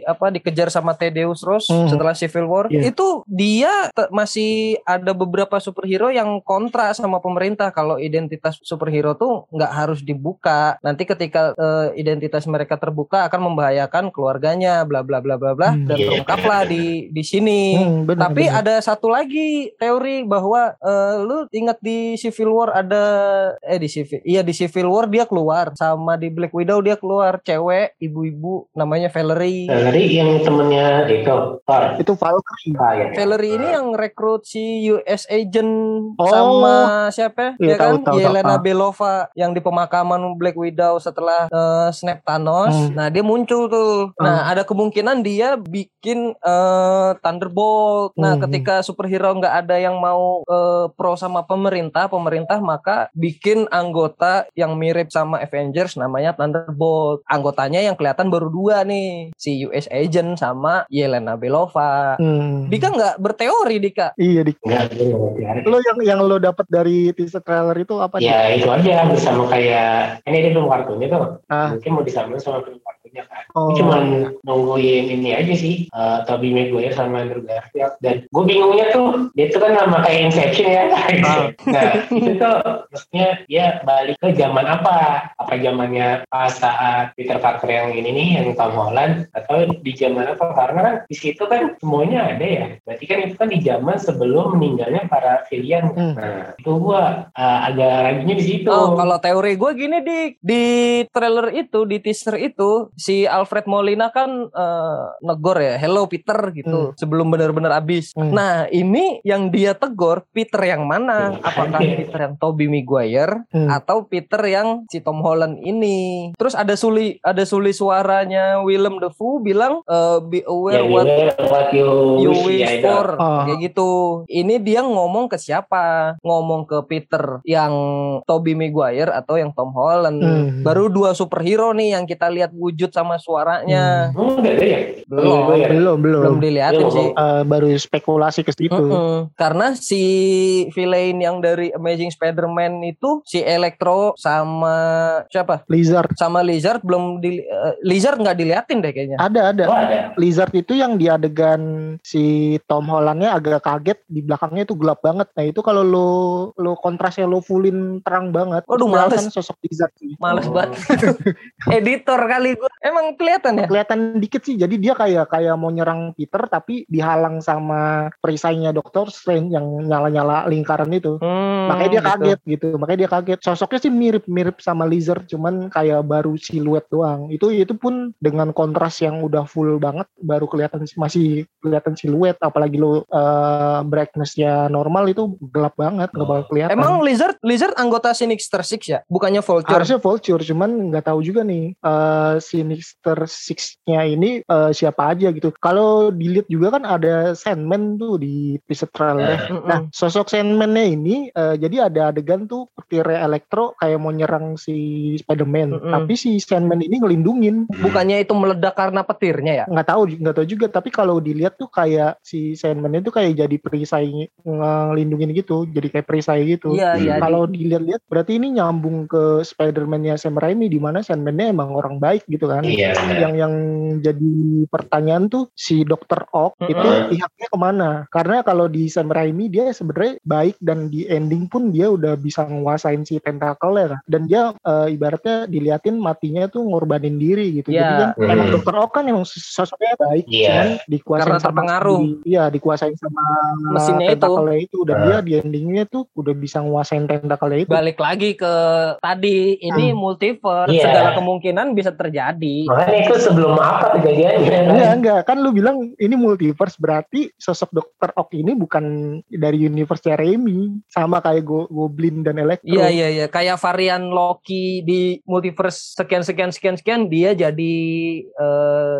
apa dikejar sama Thaddeus Ross Hmm. setelah Civil War. Iya. Itu dia masih ada beberapa superhero yang kontra sama pemerintah kalau identitas superhero tuh nggak harus dibuka. Nanti ketika eh, identitas mereka terbuka akan membahayakan keluarganya bla bla bla bla bla Hmm. dan Iya. terungkaplah di di sini. Hmm, bener, Tapi bener. ada satu lagi teori bahwa eh, lu ingat di Civil War ada eh di Civil iya di Civil War dia keluar sama di Black Widow dia keluar cewek ibu-ibu namanya Valerie. Valerie yang temennya itu Thor. itu Valkyrie Ah, ya. Valerie ini yang rekrut si US agent Oh. sama siapa Iya, ya kan tahu, Yelena tahu. Belova yang di pemakaman Black Widow setelah eh, snap Thanos. Hmm. Nah, dia muncul tuh. Nah, ada kemungkinan dia bikin eh, Thunderbolt. Nah, Hmm. ketika superhero nggak ada yang mau eh, pro sama pemerintah, pemerintah maka bikin anggota yang mirip sama Avengers namanya Thunderbolt. Anggotanya yang kelihatan baru dua nih, si US agent sama Yelena Belova. Hmm. Dika nggak berteori Dika. iya di Nggak ngerti ada. lo yang yang lo dapat dari teaser trailer itu apa? Ya itu aja bersama kayak ini dia film kartunnya tuh. Ah. Mungkin mau disamain sama film kartunnya kan. Oh. Gue cuman nungguin ini aja sih, uh, Tobey Maguire sama Andrew Garfield. Dan gue bingungnya tuh, dia tuh kan nama kayak Inception ya. nah, itu tuh maksudnya dia balik ke zaman apa? Apa zamannya pas saat Peter Parker yang ini nih, yang Tom Holland, atau di zaman apa? Karena kan di situ kan semuanya ada ya. Berarti kan itu kan di zaman sebelum meninggalnya para villain. Hmm. Nah, itu gua uh, agak ragunya di situ. Oh, kalau teori gue gini di di trailer itu, di teaser itu, si Alfred Molina kan eh, negor ya, hello Peter gitu, sebelum benar-benar habis. Hmm. Nah, ini yang dia tegur Peter yang mana? Hmm. Apakah Peter yang Tobey Maguire Hmm. atau Peter yang si Tom Holland ini? Terus ada suli ada suli suaranya Willem Dafoe bilang eh, be aware what beware what you, you wish, for Oh. kayak gitu. Ini dia ngomong ke siapa? Ngomong ke Peter yang Tobey Maguire atau yang Tom Holland. Hmm. Baru dua superhero nih yang kita lihat wujud sama suaranya. Oh, ada ya? Belum. Beware. belum belum Belum dilihatin Belum. sih. Eh, baru spekulasi ke situ Mm-mm. Karena si villain yang dari Amazing Spider-Man itu si Electro sama siapa? Lizard Sama Lizard belum di eh, Lizard nggak diliatin deh kayaknya. ada ada Oh, ada. Lizard itu yang di adegan si Tom Hollandnya agak kaget di belakangnya itu gelap banget. Nah itu kalau lo lo kontrasnya lo fullin terang banget. Waduh, males. sosok Lizard sih. Males Oh. banget. Editor kali gue. Emang kelihatan ya? Kelihatan dikit sih. Jadi dia kayak kayak mau nyerang Peter tapi dihalang sama perisainya Doctor Strange yang nyala-nyala lingkaran itu. Hmm, Makanya dia gitu. kaget gitu. Makanya dia kaget. Sosoknya sih mirip-mirip sama Lizard, cuman kayak baru siluet doang. Itu itu pun dengan kontras yang udah full banget, baru kelihatan masih kelihatan siluet. Apalagi lo eh, brightnessnya normal itu gelap banget, nggak bakal kelihatan. Emang Lizard Lizard anggota Sinister Six ya? Bukannya Vulture? harusnya Vulture, cuman nggak tahu juga nih eh Sinister Six-nya ini eh, siapa aja gitu. Kalau dilihat juga kan ada Sandman tuh di teaser trailer. Mm-mm. Nah, sosok Sandman-nya ini eh, jadi ada adegan tuh petirnya Electro kayak mau nyerang si Spider-Man, Mm-mm. tapi si Sandman ini ngelindungin. Bukannya itu meledak karena petirnya ya? Nggak tahu, nggak tahu juga. Tapi kalau dilihat tuh kayak si Sandman itu kayak jadi perisai ngelindungin gitu, jadi kayak perisai gitu. Iya iya. di- Kalau dilihat-lihat berarti ini nyambung ke Spider-Man-nya Sam Raimi di mana Sandman-nya emang orang baik gitu kan. Kan. Iya, yang yang jadi pertanyaan tuh si Dr. Ock Mm-mm. itu pihaknya ke mana? Karena kalau di Sam Raimi dia sebenarnya baik dan di ending pun dia udah bisa nguasain si tentakel ya kan. Dan dia eh, ibaratnya diliatin matinya tuh ngorbanin diri gitu. Jadi Iya. kan Hmm. emang Dr. Ock kan emang sosoknya baik, Iya. cuman dikuasain Karena sama terpengaruh. Iya, dikuasain sama Mesinnya itu. tentakelnya itu. Dan Ah. dia di endingnya tuh udah bisa nguasain tentakelnya itu. Balik lagi ke tadi ini Hmm. multiverse Iya. segala kemungkinan bisa terjadi. Makanya itu sebelum apa kejadiannya kan? Enggak, enggak. Kan lu bilang ini multiverse berarti sosok Dr. Ock ini bukan dari universe-nya Raimi. Sama kayak Go- Goblin dan Electro. Iya iya iya kayak varian Loki di multiverse sekian sekian sekian sekian dia jadi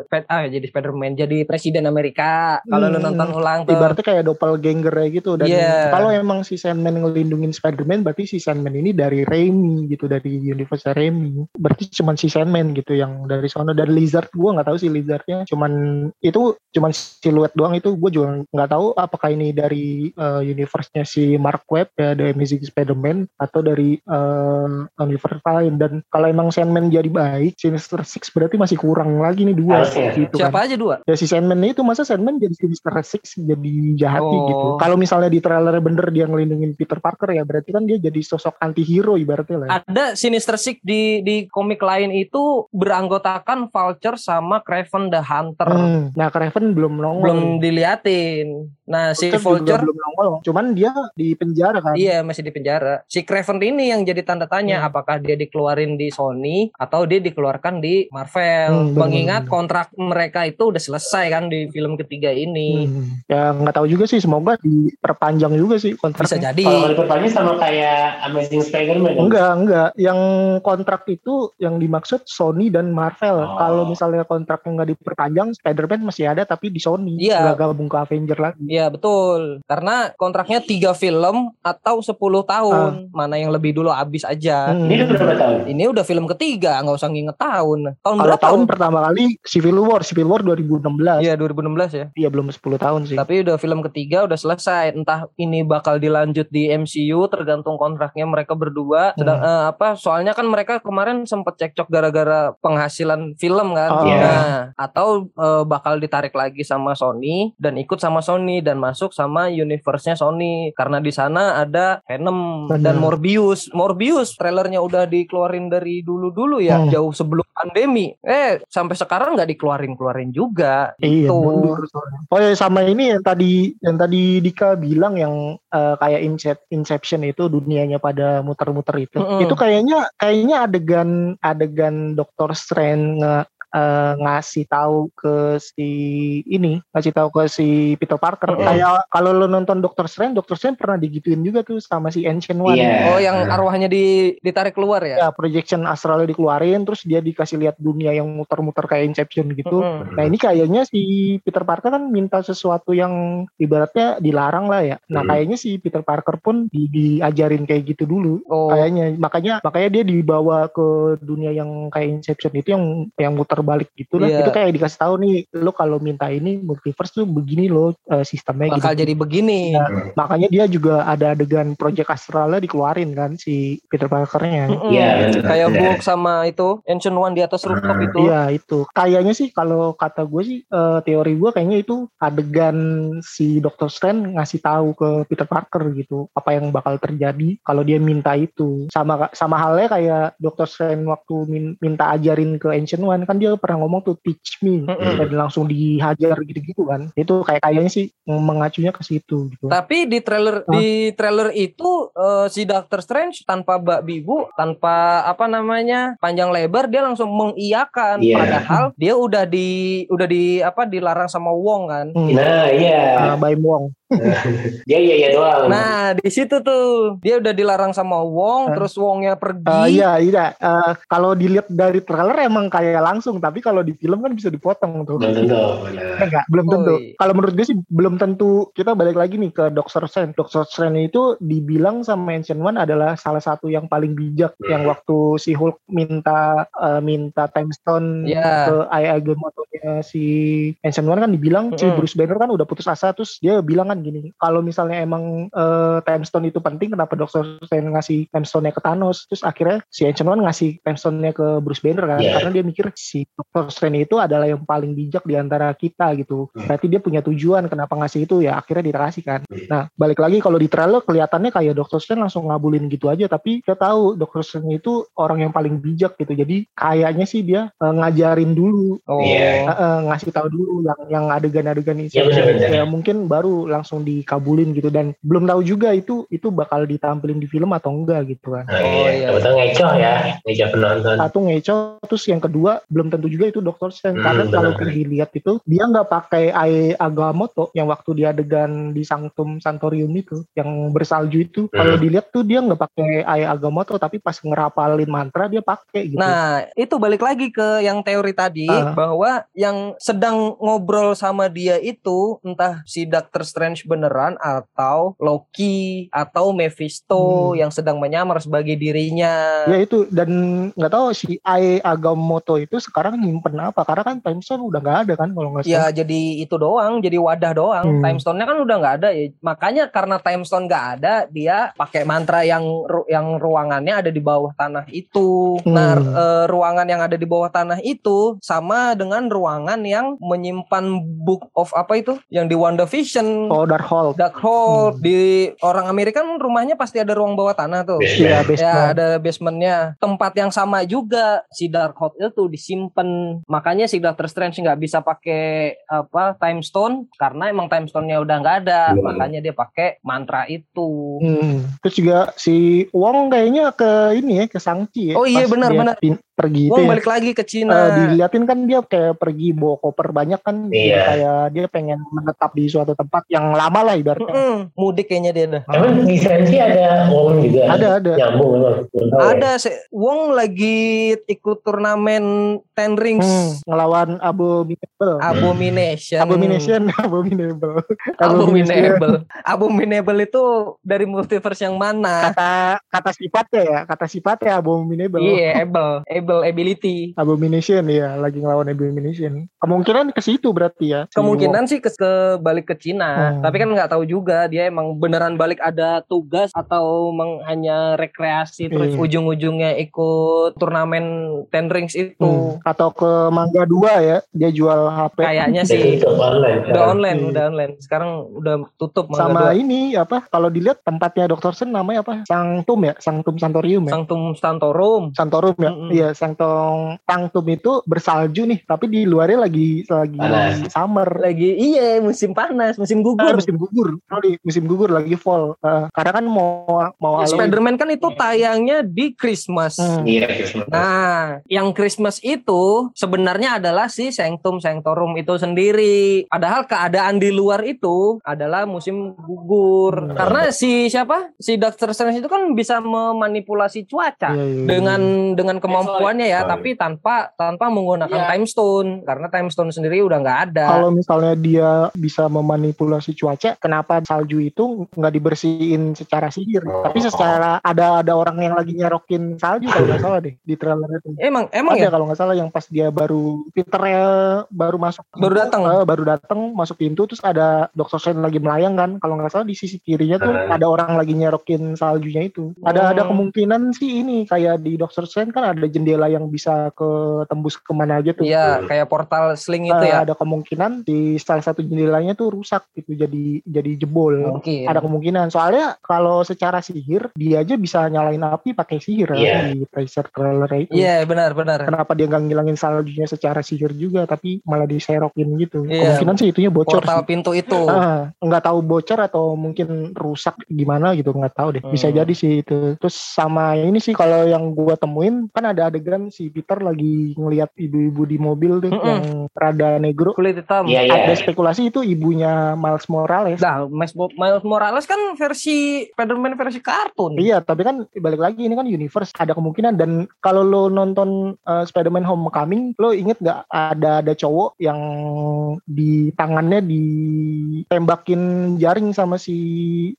Sp- ah jadi Spider-Man jadi presiden Amerika. Kalau lu Hmm. nonton ulang tuh. Ibaratnya kayak doppelganger ya gitu. Dan Iya. kalau emang si Sandman ngelindungin Spider-Man berarti si Sandman ini dari Raimi gitu. Dari universe Raimi. Berarti cuman si Sandman gitu yang dari sana. Dan Lizard gua nggak tahu sih Lizardnya. Cuman itu cuman siluet doang itu gue juga nggak tahu apakah ini dari eh, universe-nya si Mark Webb ya The Amazing Spider-Man atau dari eh, universe lain dan kalau emang Sandman jadi baik Sinister Six berarti masih kurang lagi nih dua Harusnya. gitu kan Siapa aja dua? ya si Sandman itu masa Sandman jadi Sinister Six jadi jahat Oh. gitu kalau misalnya di trailer bener dia ngelindungin Peter Parker ya berarti kan dia jadi sosok anti hero ibaratnya lah ya. Ada Sinister Six di di komik lain itu beranggotakan Vulture sama Craven the Hunter. Hmm. nah Kraven belum nongol Belum diliatin. Nah, si Vulture belum nongol cuman dia di penjara kan Iya masih di penjara. Si Craven ini yang jadi tanda tanya Hmm. apakah dia dikeluarin di Sony atau dia dikeluarkan di Marvel. Hmm, Mengingat bener. kontrak mereka itu udah selesai kan di film ketiga ini. Hmm. ya nggak tahu juga sih semoga diperpanjang juga sih Bisa kontraknya jadi. Kalau diperpanjang sama kayak Amazing Spider-Man. kan? Enggak, enggak. Yang kontrak itu yang dimaksud Sony dan Marvel. Oh. Kalau misalnya kontraknya nggak diperpanjang, Spider-Man masih ada tapi di Sony. Iya. Nggak gabung ke Avenger lagi. Iya betul. Karena kontraknya tiga film atau 10 tahun. Mana yang lebih dulu habis aja. Hmm. Ini udah berapa tahun? Ini udah film ketiga, nggak usah nginget tahun. Tahun Kalau berapa? tahun pertama kali Civil War, Civil War 2016. Iya 2016 ya. Iya belum 10 tahun sih. Tapi udah film ketiga udah selesai. Entah ini bakal dilanjut di MCU tergantung kontraknya mereka berdua. Sedang Hmm. eh, apa? Soalnya kan mereka kemarin sempet cekcok gara-gara penghasilan film kan. Oh. Iya. Nah, atau eh, bakal ditarik lagi sama Sony dan ikut sama Sony dan masuk sama universe-nya Sony karena di sana ada Venom Bener. dan Morbius. Morbius trailernya udah dikeluarin dari dulu-dulu ya, Hmm. jauh sebelum pandemi. Eh, sampai sekarang nggak dikeluarin-keluarin juga. Iya, mundur soalnya. Oh ya sama ini yang tadi yang tadi Dika bilang yang eh, kayak Incep- Inception itu dunianya pada muter-muter itu. Mm-mm. Itu kayaknya kayaknya adegan adegan Doctor Strange nge eh, ngasih tahu ke si ini, ngasih tahu ke si Peter Parker. Kayak kalau lo nonton Doctor Strange, Doctor Strange pernah digituin juga tuh sama si Ancient One. Iya. Oh, yang arwahnya di ditarik keluar ya? Ya, projection astralnya dikeluarin, terus dia dikasih lihat dunia yang muter-muter kayak Inception gitu. Mm-mm. Nah ini kayaknya si Peter Parker kan minta sesuatu yang ibaratnya dilarang lah ya. Nah kayaknya si Peter Parker pun di, diajarin kayak gitu dulu. Oh, Kayaknya makanya makanya dia dibawa ke dunia yang kayak Inception itu yang yang muter balik gitu lah. Iya. Itu kayak dikasih tahu nih, lo kalau minta ini multiverse tuh begini lo eh, sistemnya bakal gitu. jadi begini. Ya. Makanya dia juga ada adegan Project Astralnya dikeluarin kan si Peter Parkernya. Mm-mm. Iya, benar. Kayak Iya. Hulk sama itu Ancient One di atas rooftop Hmm. itu. Iya itu. Kayaknya sih kalau kata gue sih eh, teori gue kayaknya itu adegan si Dr. Strange ngasih tahu ke Peter Parker gitu apa yang bakal terjadi kalau dia minta itu. Sama sama halnya kayak Dr. Strange waktu min- minta ajarin ke Ancient One kan dia pernah ngomong tuh teach me Mm-mm. dan langsung dihajar gitu-gitu kan. Itu kayak kayaknya sih mengacunya ke situ gitu. Tapi di trailer Hah? di trailer itu eh, si Doctor Strange tanpa bak bibu, tanpa apa namanya panjang lebar dia langsung mengiyakan. Iya. Padahal dia udah di udah di apa dilarang sama Wong kan. Hmm. Nah, iya. Uh, Baim Wong. Dia iya iya doang. Nah di situ tuh dia udah dilarang sama Wong, Eh. terus Wongnya pergi. Eh, iya iya Eh, kalau dilihat dari trailer emang kayak langsung tapi kalau di film kan bisa dipotong tuh. Belum tentu. enggak, belum tentu. Oh, iya. Kalau menurut gue sih belum tentu. Kita balik lagi nih ke Doctor Strange. Doctor Strange itu dibilang sama Ancient One adalah salah satu yang paling bijak yang waktu si Hulk minta eh, minta time stone Iya. ke Ai Agamotto eh, si Ancient One kan dibilang si Mm-mm. Bruce Banner kan udah putus asa terus dia bilang kan gini kalau misalnya emang eh, time stone itu penting kenapa Doctor Strange ngasih time stone-nya ke Thanos terus akhirnya si Ancient One ngasih time stone-nya ke Bruce Banner kan Iya. karena dia mikir si Doctor Strange itu adalah yang paling bijak di antara kita gitu berarti dia punya tujuan kenapa ngasih itu ya akhirnya dikasih kan nah balik lagi kalau di trailer kelihatannya kayak Doctor Strange langsung ngabulin gitu aja tapi kita tahu Doctor Strange itu orang yang paling bijak gitu jadi kayaknya sih dia eh, ngajarin dulu Oh. Iya. Ngasih tahu dulu yang yang adegan-adegan itu Iya, benar-benar. ya mungkin baru langsung dikabulin gitu dan belum tahu juga itu itu bakal ditampilin di film atau enggak gitu kan Nah, Oh, iya. iya. Kebetulan ngecoh ya, ngecoh penonton. satu ngeco terus yang kedua belum tentu juga itu Dr. Strange Hmm, karena kalau dilihat itu dia nggak pakai Ae Agamotto yang waktu dia adegan di Sanctum Santorium itu yang bersalju itu Hmm. kalau dilihat tuh dia nggak pakai Ae Agamotto tapi pas ngerapalin mantra dia pakai gitu Nah, itu balik lagi ke yang teori tadi Ah. bahwa yang sedang ngobrol sama dia itu entah si Doctor Strange beneran atau Loki atau Mephisto Hmm. yang sedang menyamar sebagai dirinya. Ya itu dan nggak tahu si Ae Agamotto itu sekarang nyimpen apa karena kan time stone udah nggak ada kan kalau nggak Ya salah. jadi itu doang, jadi wadah doang. Hmm. Time stone-nya kan udah nggak ada ya. Makanya karena time stone nggak ada, dia pakai mantra yang ru- yang ruangannya ada di bawah tanah itu. Hmm. Nah, eh, ruangan yang ada di bawah tanah itu sama dengan ruangan yang menyimpan book of apa itu? Yang di WandaVision. Oh Darkhold. Darkhold Hmm. di orang Amerika kan rumahnya pasti ada ruang bawah tanah tuh. Basement. Iya Ya basement. ada basementnya Tempat yang sama juga Si Darkhold itu disimpan Makanya si Doctor Strange nggak bisa pakai apa time stone Karena emang time stone-nya udah nggak ada Iya. Makanya dia pakai mantra itu Hmm. Terus juga si Wong kayaknya ke ini ya ke Sangchi ya. Oh iya, benar, benar. Pergi itu Wong ya. balik lagi ke Cina diliatin kan dia kayak pergi bawa koper banyak kan Iya. kayak dia pengen menetap di suatu tempat yang lama lah ibaratnya Mm-mm, Mudik kayaknya dia dah Emang di Sensi ada Wong juga? ada ada Nyambung memang. Ya. Ada se- Wong lagi ikut turnamen Ten Rings hmm, ngelawan Abominable Abomination Abomination Abominable Abominable Abominable itu dari multiverse yang mana? kata kata sifatnya ya kata sifatnya Abominable Iya, able, able ability. Abomination ya lagi ngelawan Abomination kemungkinan ke situ berarti ya si Kemungkinan sih ke, ke balik ke Cina, Hmm. tapi kan nggak tahu juga dia emang beneran balik ada tugas atau meng, hanya rekreasi terus Iya. ujung-ujungnya ikut turnamen Ten Rings itu. Hmm, atau ke Mangga 2 ya dia jual HP Kayaknya Udah sih tutup online. udah sekarang. online, Iya. udah online. Sekarang udah tutup Mangga sama dua. ini apa kalau dilihat tempatnya Dr. Sen namanya apa Sanctum ya Sanctum Santorium ya Sanctum Santorum. Santorum ya Mm-mm. iya Sanctum Sanctum itu bersalju nih tapi di luarnya lagi lagi Panas. summer Lagi iya musim panas, musim Ah, gugur. musim gugur sorry musim gugur lagi fall Eh, karena kan mau mau Halloween. Spider-Man kan itu tayangnya di Christmas. Hmm. Iya, Christmas. Nah, yang Christmas itu sebenarnya adalah si Sanctum Sanctorum itu sendiri. Padahal keadaan di luar itu adalah musim gugur. Hmm. Karena si siapa? Si Doctor Strange itu kan bisa memanipulasi cuaca. Iya, iya, iya. Dengan dengan kemampuannya ya, tapi tanpa tanpa menggunakan time stone karena time stone sendiri udah nggak ada. kalau misalnya dia bisa memanipulasi cuaca kenapa salju itu nggak dibersihin secara sihir Oh. tapi secara ada ada orang yang lagi nyerokin salju kalau nggak salah deh di trailer itu Emang emang ada ya? kalau nggak salah yang pas dia baru Peternya baru masuk Baru datang? Eh, baru datang masuk pintu terus ada Dokter Strange lagi melayang kan kalau nggak salah di sisi kirinya tuh Hmm. ada orang lagi nyerokin saljunya itu ada ada Hmm. kemungkinan sih ini kayak di Dokter Strange kan ada jendela yang bisa ke tembus ke mana aja tuh Iya, kayak portal sling itu ya. ada kemungkinan di salah satu jendelanya tuh rusak gitu jadi jadi jebol Mungkin. ada kemungkinan soalnya kalau secara sihir dia aja bisa nyalain api pakai sihir ya, Iya. di teaser trailer itu Iya, benar benar. kenapa dia nggak ngilangin saljunya secara sihir juga tapi malah diserokin gitu Iya. kemungkinan sih itunya bocor Portal sih. pintu itu. Ah, nggak tahu bocor atau mungkin rusak gimana gitu nggak tahu deh bisa Hmm. jadi sih itu terus sama ini sih kalau yang gua temuin kan ada adegan si Peter lagi ngelihat ibu-ibu di mobil tuh Mm-mm. yang rada negro Kulit hitam. Iya, iya. ada spekulasi itu ibunya Miles Morales Nah, Miles Mo- Miles Morales kan versi Spider-Man versi kartun. Iya, tapi kan balik lagi ini kan universe ada kemungkinan dan kalau lo nonton uh, Spider-Man Homecoming, lo inget nggak ada ada cowok yang di tangannya ditembakin jaring sama si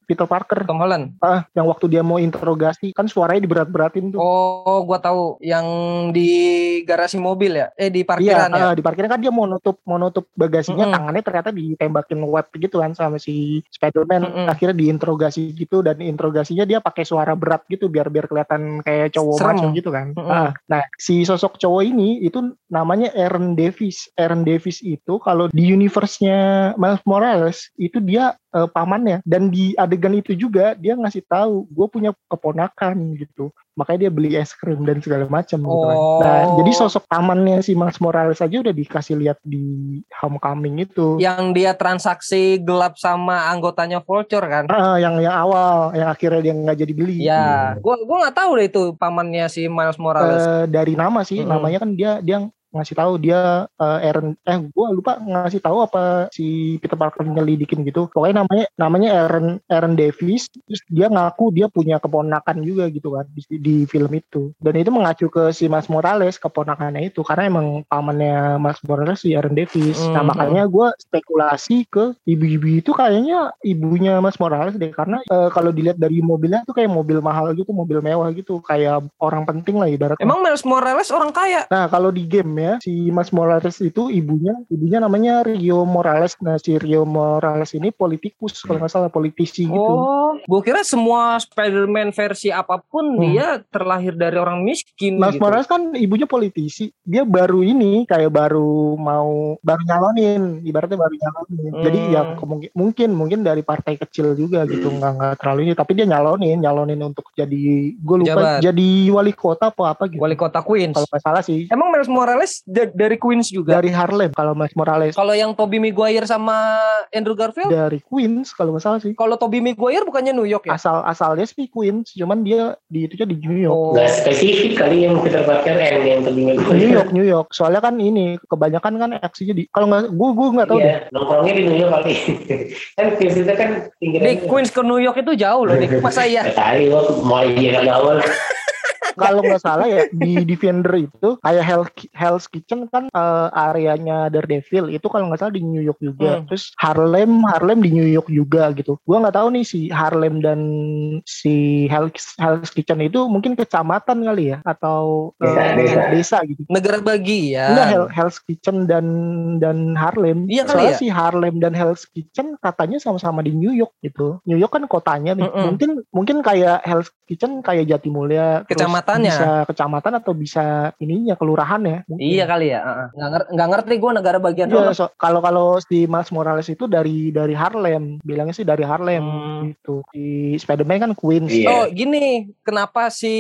Peter Parker. Tom Holland. Ah, yang waktu dia mau interogasi kan suaranya diberat-beratin tuh. Oh, gua tahu yang di garasi mobil ya? Eh di Iya, parkiran ya? eh, di parkiran kan dia mau nutup mau nutup bagasinya Mm-mm. tangannya ternyata ditembakin web gitu kan sama si Spiderman Mm-mm. akhirnya diinterogasi gitu dan interogasinya dia pakai suara berat gitu biar biar kelihatan kayak cowok Serem. maco gitu kan. Mm-mm. Ah, nah si sosok cowok ini itu namanya Aaron Davis. Aaron Davis itu kalau di universe-nya Miles Morales itu dia eh, pamannya dan di adegan itu juga dia ngasih tahu gue punya keponakan gitu makanya dia beli es krim dan segala macam gitu kan. Nah, Oh. jadi sosok pamannya si Miles Morales aja udah dikasih lihat di Homecoming itu. Yang dia transaksi gelap sama anggotanya Vulture kan? Ah, yang yang awal, yang akhirnya dia nggak jadi beli. Ya, gua gua nggak tahu deh itu pamannya si Miles Morales. Eh, dari nama sih, Mm-mm. namanya kan dia dia ngasih tahu dia eh, Aaron eh gua lupa ngasih tahu apa si Peter Parker nyelidikin gitu. Pokoknya namanya namanya Aaron Aaron Davis terus dia ngaku dia punya keponakan juga gitu kan di, di film itu. Dan itu mengacu ke si Miles Morales keponakannya itu karena emang pamannya Miles Morales si Aaron Davis. Nah, Mhm. makanya gua spekulasi ke ibu-ibu itu kayaknya ibunya Miles Morales deh karena eh, kalau dilihat dari mobilnya tuh kayak mobil mahal gitu, mobil mewah gitu, kayak orang penting lah ibaratnya. Emang Miles Morales orang kaya? Nah kalau di game ya si Mas Morales itu ibunya ibunya namanya Rio Morales. Nah si Rio Morales ini politikus kalau nggak salah politisi gitu. Oh, gua kira semua Spider-Man versi apa pun Hmm. dia terlahir dari orang miskin Mas gitu. Morales kan ibunya politisi. Dia baru ini kayak baru mau baru nyalonin, ibaratnya baru nyalonin. Jadi Hmm. ya kemungkin mungkin mungkin dari partai kecil juga gitu nggak nggak terlalu ini. Tapi dia nyalonin, nyalonin untuk jadi gue lupa Jabat. jadi wali kota apa apa gitu. Wali kota Queens. Kalau nggak salah sih Emang Miles Morales da- dari Queens juga? dari Harlem kalau Mas Morales Kalau yang Tobey Maguire sama Andrew Garfield? dari Queens kalau nggak salah sih. Kalau Tobey Maguire bukannya New York ya? asal asalnya sih Queens cuman dia di itunya di New York Oh. Gak spesifik kali yang Peter Parker yang yang tebing New York New York soalnya kan ini kebanyakan kan aksinya di kalau nggak gue gue nggak tahu deh Iya, nongkrongnya di New York kali. kan Queens itu kan Di pinggiran. Queens ke New York itu jauh loh, Dik. Masa iya? Kali lo mau iya nggak awal. kalau nggak salah ya di Defender itu kayak Hell, Hell's Kitchen kan eh, areanya Daredevil itu kalau nggak salah di New York juga Hmm. terus Harlem Harlem di New York juga gitu gue nggak tahu nih si Harlem dan si Hell's, Hell's Kitchen itu mungkin kecamatan kali ya atau Desa, desa. desa gitu Negara bagian. Enggak Hell, Hell's Kitchen dan dan Harlem. Iya kali Soalnya ya? si Harlem dan Hell's Kitchen katanya sama-sama di New York gitu. New York kan kotanya nih. Mm-mm. Mungkin mungkin kayak Hell's Kitchen kayak Jatimulya. terus Kecamatannya. Bisa kecamatan atau bisa ininya kelurahan ya. mungkin. Iya kali ya. heeh. Nggak, nger- nggak ngerti gue negara bagian Iya, so- kalau kalau si Miles Morales itu dari dari Harlem, bilangnya sih dari Harlem Hmm. gitu. Di Spider-Man kan Queens. Iya. Oh gini, kenapa si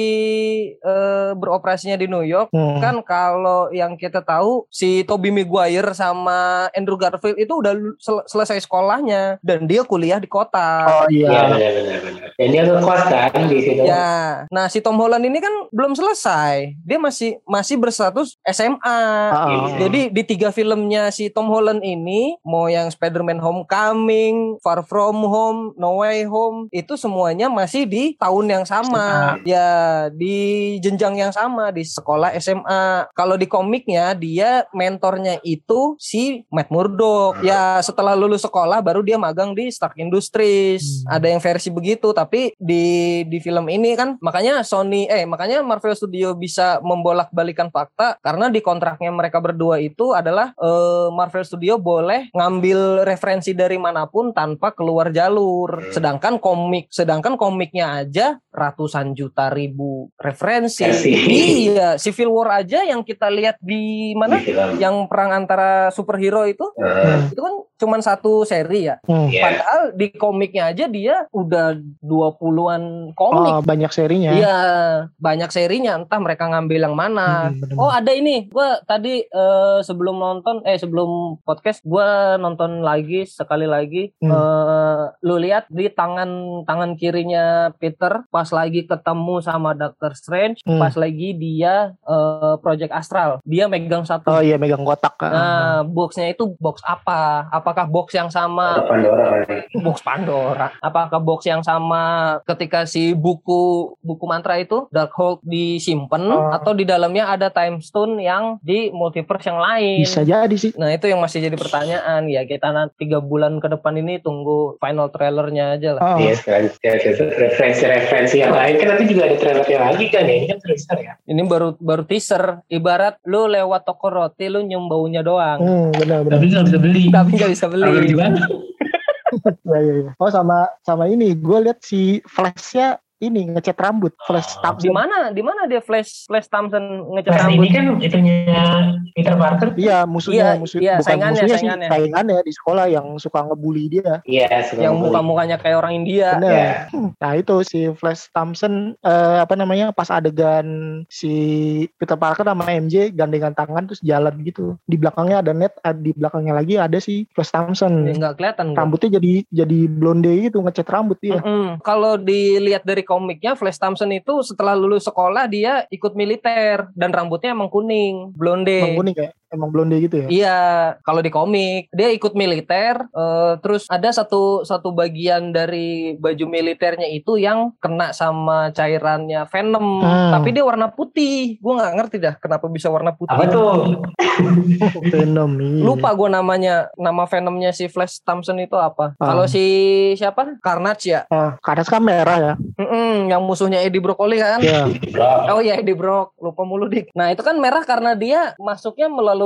eh, beroperasinya di New York? Hmm. Kan kalau yang kita tahu si Tobey Maguire sama Andrew Garfield itu udah sel- selesai sekolahnya dan dia kuliah di kota. Oh Iya iya. benar-benar. benar. Dan dia ngekos kan di situ. Ya, nah si Tom Holland ini kan belum selesai. Dia masih masih berstatus SMA. Ah, Iya. Jadi di tiga filmnya si Tom Holland ini, mau yang Spider-Man Homecoming, Far From Home, No Way Home, itu semuanya masih di tahun yang sama. Ya, di jenjang yang sama di sekolah SMA. Kalau di komiknya dia mentornya itu si Matt Murdock. Ya, setelah lulus sekolah baru dia magang di Stark Industries. Hmm. Ada yang versi begitu, tapi di di film ini kan makanya Sony eh makanya Marvel Studio bisa membolak-balikan fakta karena di kontraknya mereka berdua itu adalah eh, Marvel Studio boleh ngambil referensi dari mana pun tanpa keluar jalur. Sedangkan komik sedangkan komiknya aja ratusan juta ribu referensi. Versi. Iya, Civil War aja yang kita lihat di mana Di yang perang antara superhero itu Eh, itu kan cuman satu seri ya. Hmm. Iya. Padahal di komiknya aja dia udah 20-an komik. Oh, banyak serinya. Iya, banyak serinya. Entah mereka ngambil yang mana. Hmm. Oh ada ini, gua tadi eh, sebelum nonton, eh sebelum podcast, gua nonton lagi sekali lagi. Hmm. Eh, lu lihat di tangan tangan kirinya Peter pas lagi ketemu sama Doctor Strange, Hmm. pas lagi dia eh, Project Astral, dia megang satu. Oh iya megang kotak. Nah, boxnya itu box apa? Apakah box yang sama Ada Pandora kali. box Pandora. Apakah box yang sama ketika si buku buku mantra itu Dark hold disimpan Oh. atau di dalamnya ada time stone yang di multiverse yang lain. Bisa jadi sih. Nah itu yang masih jadi pertanyaan ya kita nanti tiga bulan ke depan ini tunggu final trailernya aja lah. Oh. Iya sekarang ya, referensi-referensi yang lain kan nanti juga ada trailernya lagi kan ya ini kan teaser ya. Ini baru baru teaser. Ibarat lu lewat toko roti lu nyium baunya doang. Hmm, benar benar. Tapi nggak bisa beli. Tapi nggak bisa beli. gimana? Ya, ya, ya. Oh sama sama ini, gue lihat si Flashnya ini ngecat rambut, Flash Oh, Di Thompson. mana? Di mana dia Flash Flash Thompson ngecat Flash rambut? ini kan itunya Peter Parker. Iya musuhnya, Iya, musuh iya, bukan saingannya, musuhnya saingannya. sih, saingannya di sekolah yang suka ngebully dia. Iya, suka yang muka-mukanya kayak orang India. Bener. Ya. Nah itu si Flash Thompson eh, apa namanya pas adegan si Peter Parker sama MJ gandengan tangan terus jalan gitu. Di belakangnya ada net, ah, di belakangnya lagi ada si Flash Thompson. Ya, nggak kelihatan. gua. Rambutnya jadi jadi blonde gitu ngecat rambut dia. Mm-mm. Kalau dilihat dari komiknya, Flash Thompson itu setelah lulus sekolah dia ikut militer dan rambutnya emang kuning, blonde. Emang kuning kayak emang blonde gitu ya. Iya, kalau di komik dia ikut militer, eh, terus ada satu satu bagian dari baju militernya itu yang kena sama cairannya Venom, Hmm. tapi dia warna putih. Gue nggak ngerti dah kenapa bisa warna putih. Apa tuh? Venom iya. Lupa gue namanya, nama Venomnya si Flash Thompson itu apa? Ah. Kalau si siapa? Carnage ya. Ah, karena kan merah ya. Mm-mm, yang musuhnya Eddie Broccoli kan? Ya. Oh iya Eddie Brock, lupa mulu dik. Nah itu kan merah karena dia masuknya melalui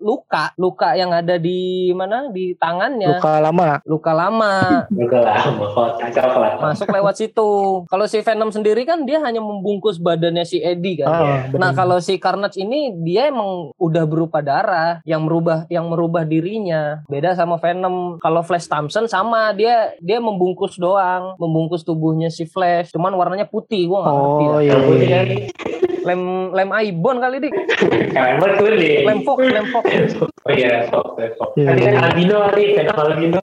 luka, luka yang ada di mana di tangannya, luka, Luka lama. lama Enggak lah, mau coklat. masuk lewat situ. Kalau si Venom sendiri kan dia hanya membungkus badannya si Eddie kan. Ah, bener. Nah kalau si Carnage ini dia emang udah berupa darah yang merubah yang merubah dirinya. Beda sama Venom. Kalau Flash Thompson sama dia dia membungkus doang, membungkus tubuhnya si Flash. Cuman warnanya putih, gua nggak ngerti. Oh iya. Iya. kan Lem lem Aibon kali dik. tuh deh. Lem Fox, lem Fox. Oh iya, Fox, Fox. Iya. Tadi kan albino nih, Venom albino.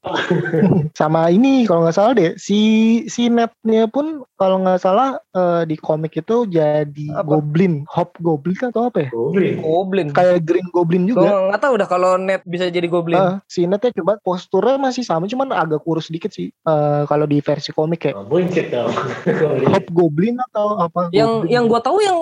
Sama ini kalau nggak salah deh si si netnya pun kalau nggak salah eh, di komik itu jadi Apa? goblin, hop goblin atau apa ya? Goblin. Goblin. Kayak green goblin Gue juga. nggak tahu udah kalau net bisa jadi goblin. Ah, si netnya coba posturnya masih sama cuman agak kurus sedikit sih eh, kalau di versi komik ya. Oh, buncit dong. Goblin. Hop goblin atau apa? yang Goblin. yang gua tahu yang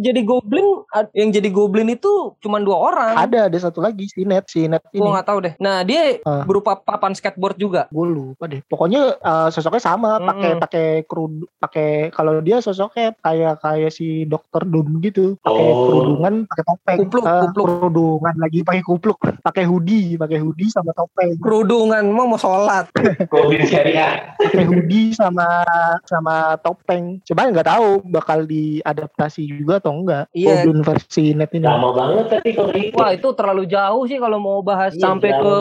jadi goblin yang jadi goblin itu cuma dua orang. ada ada satu lagi si net si net ini. Gua nggak tahu deh. Nah dia Ah. berupa papan skateboard juga. gue lupa deh pokoknya eh, sosoknya sama pakai Mm-mm. pakai kerud pakai kalau dia sosoknya kayak kayak si dokter Doom gitu pakai Oh. kerudungan pakai topeng Kupluk, Eh, kupluk. kerudungan lagi pakai kupluk pakai hoodie pakai hoodie sama topeng Kerudungan mau mau sholat. Syariah. pakai hoodie sama sama topeng coba nggak tahu bakal diadaptasi juga atau enggak Iya. Goblin versi net ini Lama banget tadi kalau. Wah itu terlalu jauh sih kalau mau bahas Iya, sampai ke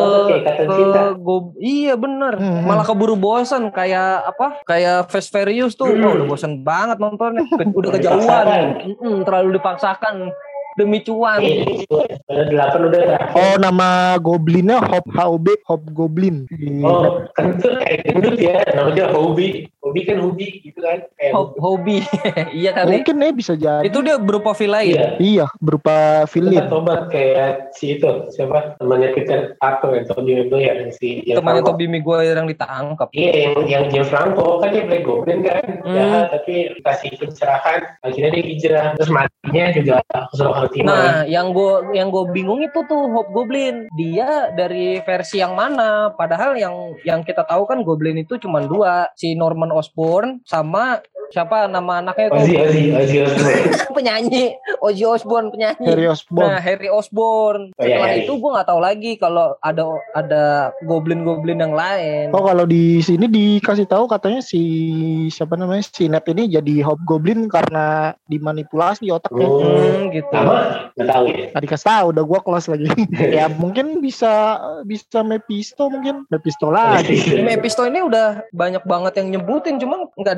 ke go- iya bener Hmm. malah keburu bosan kayak apa kayak Fast Furious tuh Hmm. Wah, udah bosan banget nontonnya udah kejauhan. Mm-mm, terlalu dipaksakan demi cuan Iya, Udah delapan udah terakhir. oh nama goblinnya Hop HOB Hop Goblin. Oh, kan itu kayak gendut ya, namanya hobi. Hobi kan hobi gitu kan. Kayak Ho- hobi iya kali mungkin ya bisa jadi itu dia berupa villain Iya. iya berupa villain tobat kayak si itu siapa temannya Peter Parker ya Tobey Maguire yang si temannya. Tobey Maguire yang ditangkap Iya yang yang James Franco kan dia Black Goblin kan Hmm. ya tapi dikasih pencerahan akhirnya dia hijrah terus matinya juga kesurupan timah Nah, yang gue yang gue bingung itu tuh Hobgoblin. Dia dari versi yang mana? Padahal yang yang kita tahu kan Goblin itu cuma dua, si Norman Osborn sama siapa nama anaknya Ozzy tuh Ozzy Ozzy Osbourne penyanyi Ozzy Osbourne penyanyi. Harry Osborn Nah, Harry Osborn. Oh, iya, Setelah Harry. itu gue nggak tahu lagi kalau ada ada goblin-goblin yang lain. Oh kalau di sini dikasih tahu katanya si siapa namanya si Net ini jadi Hobgoblin karena dimanipulasi otaknya. Oh. Hmm, gitu. nama nggak tahu ya Tadi kasih tahu udah gua close lagi. ya mungkin bisa bisa Mephisto mungkin Mephisto lagi. Mephisto ini udah banyak banget yang nyebutin, cuman nggak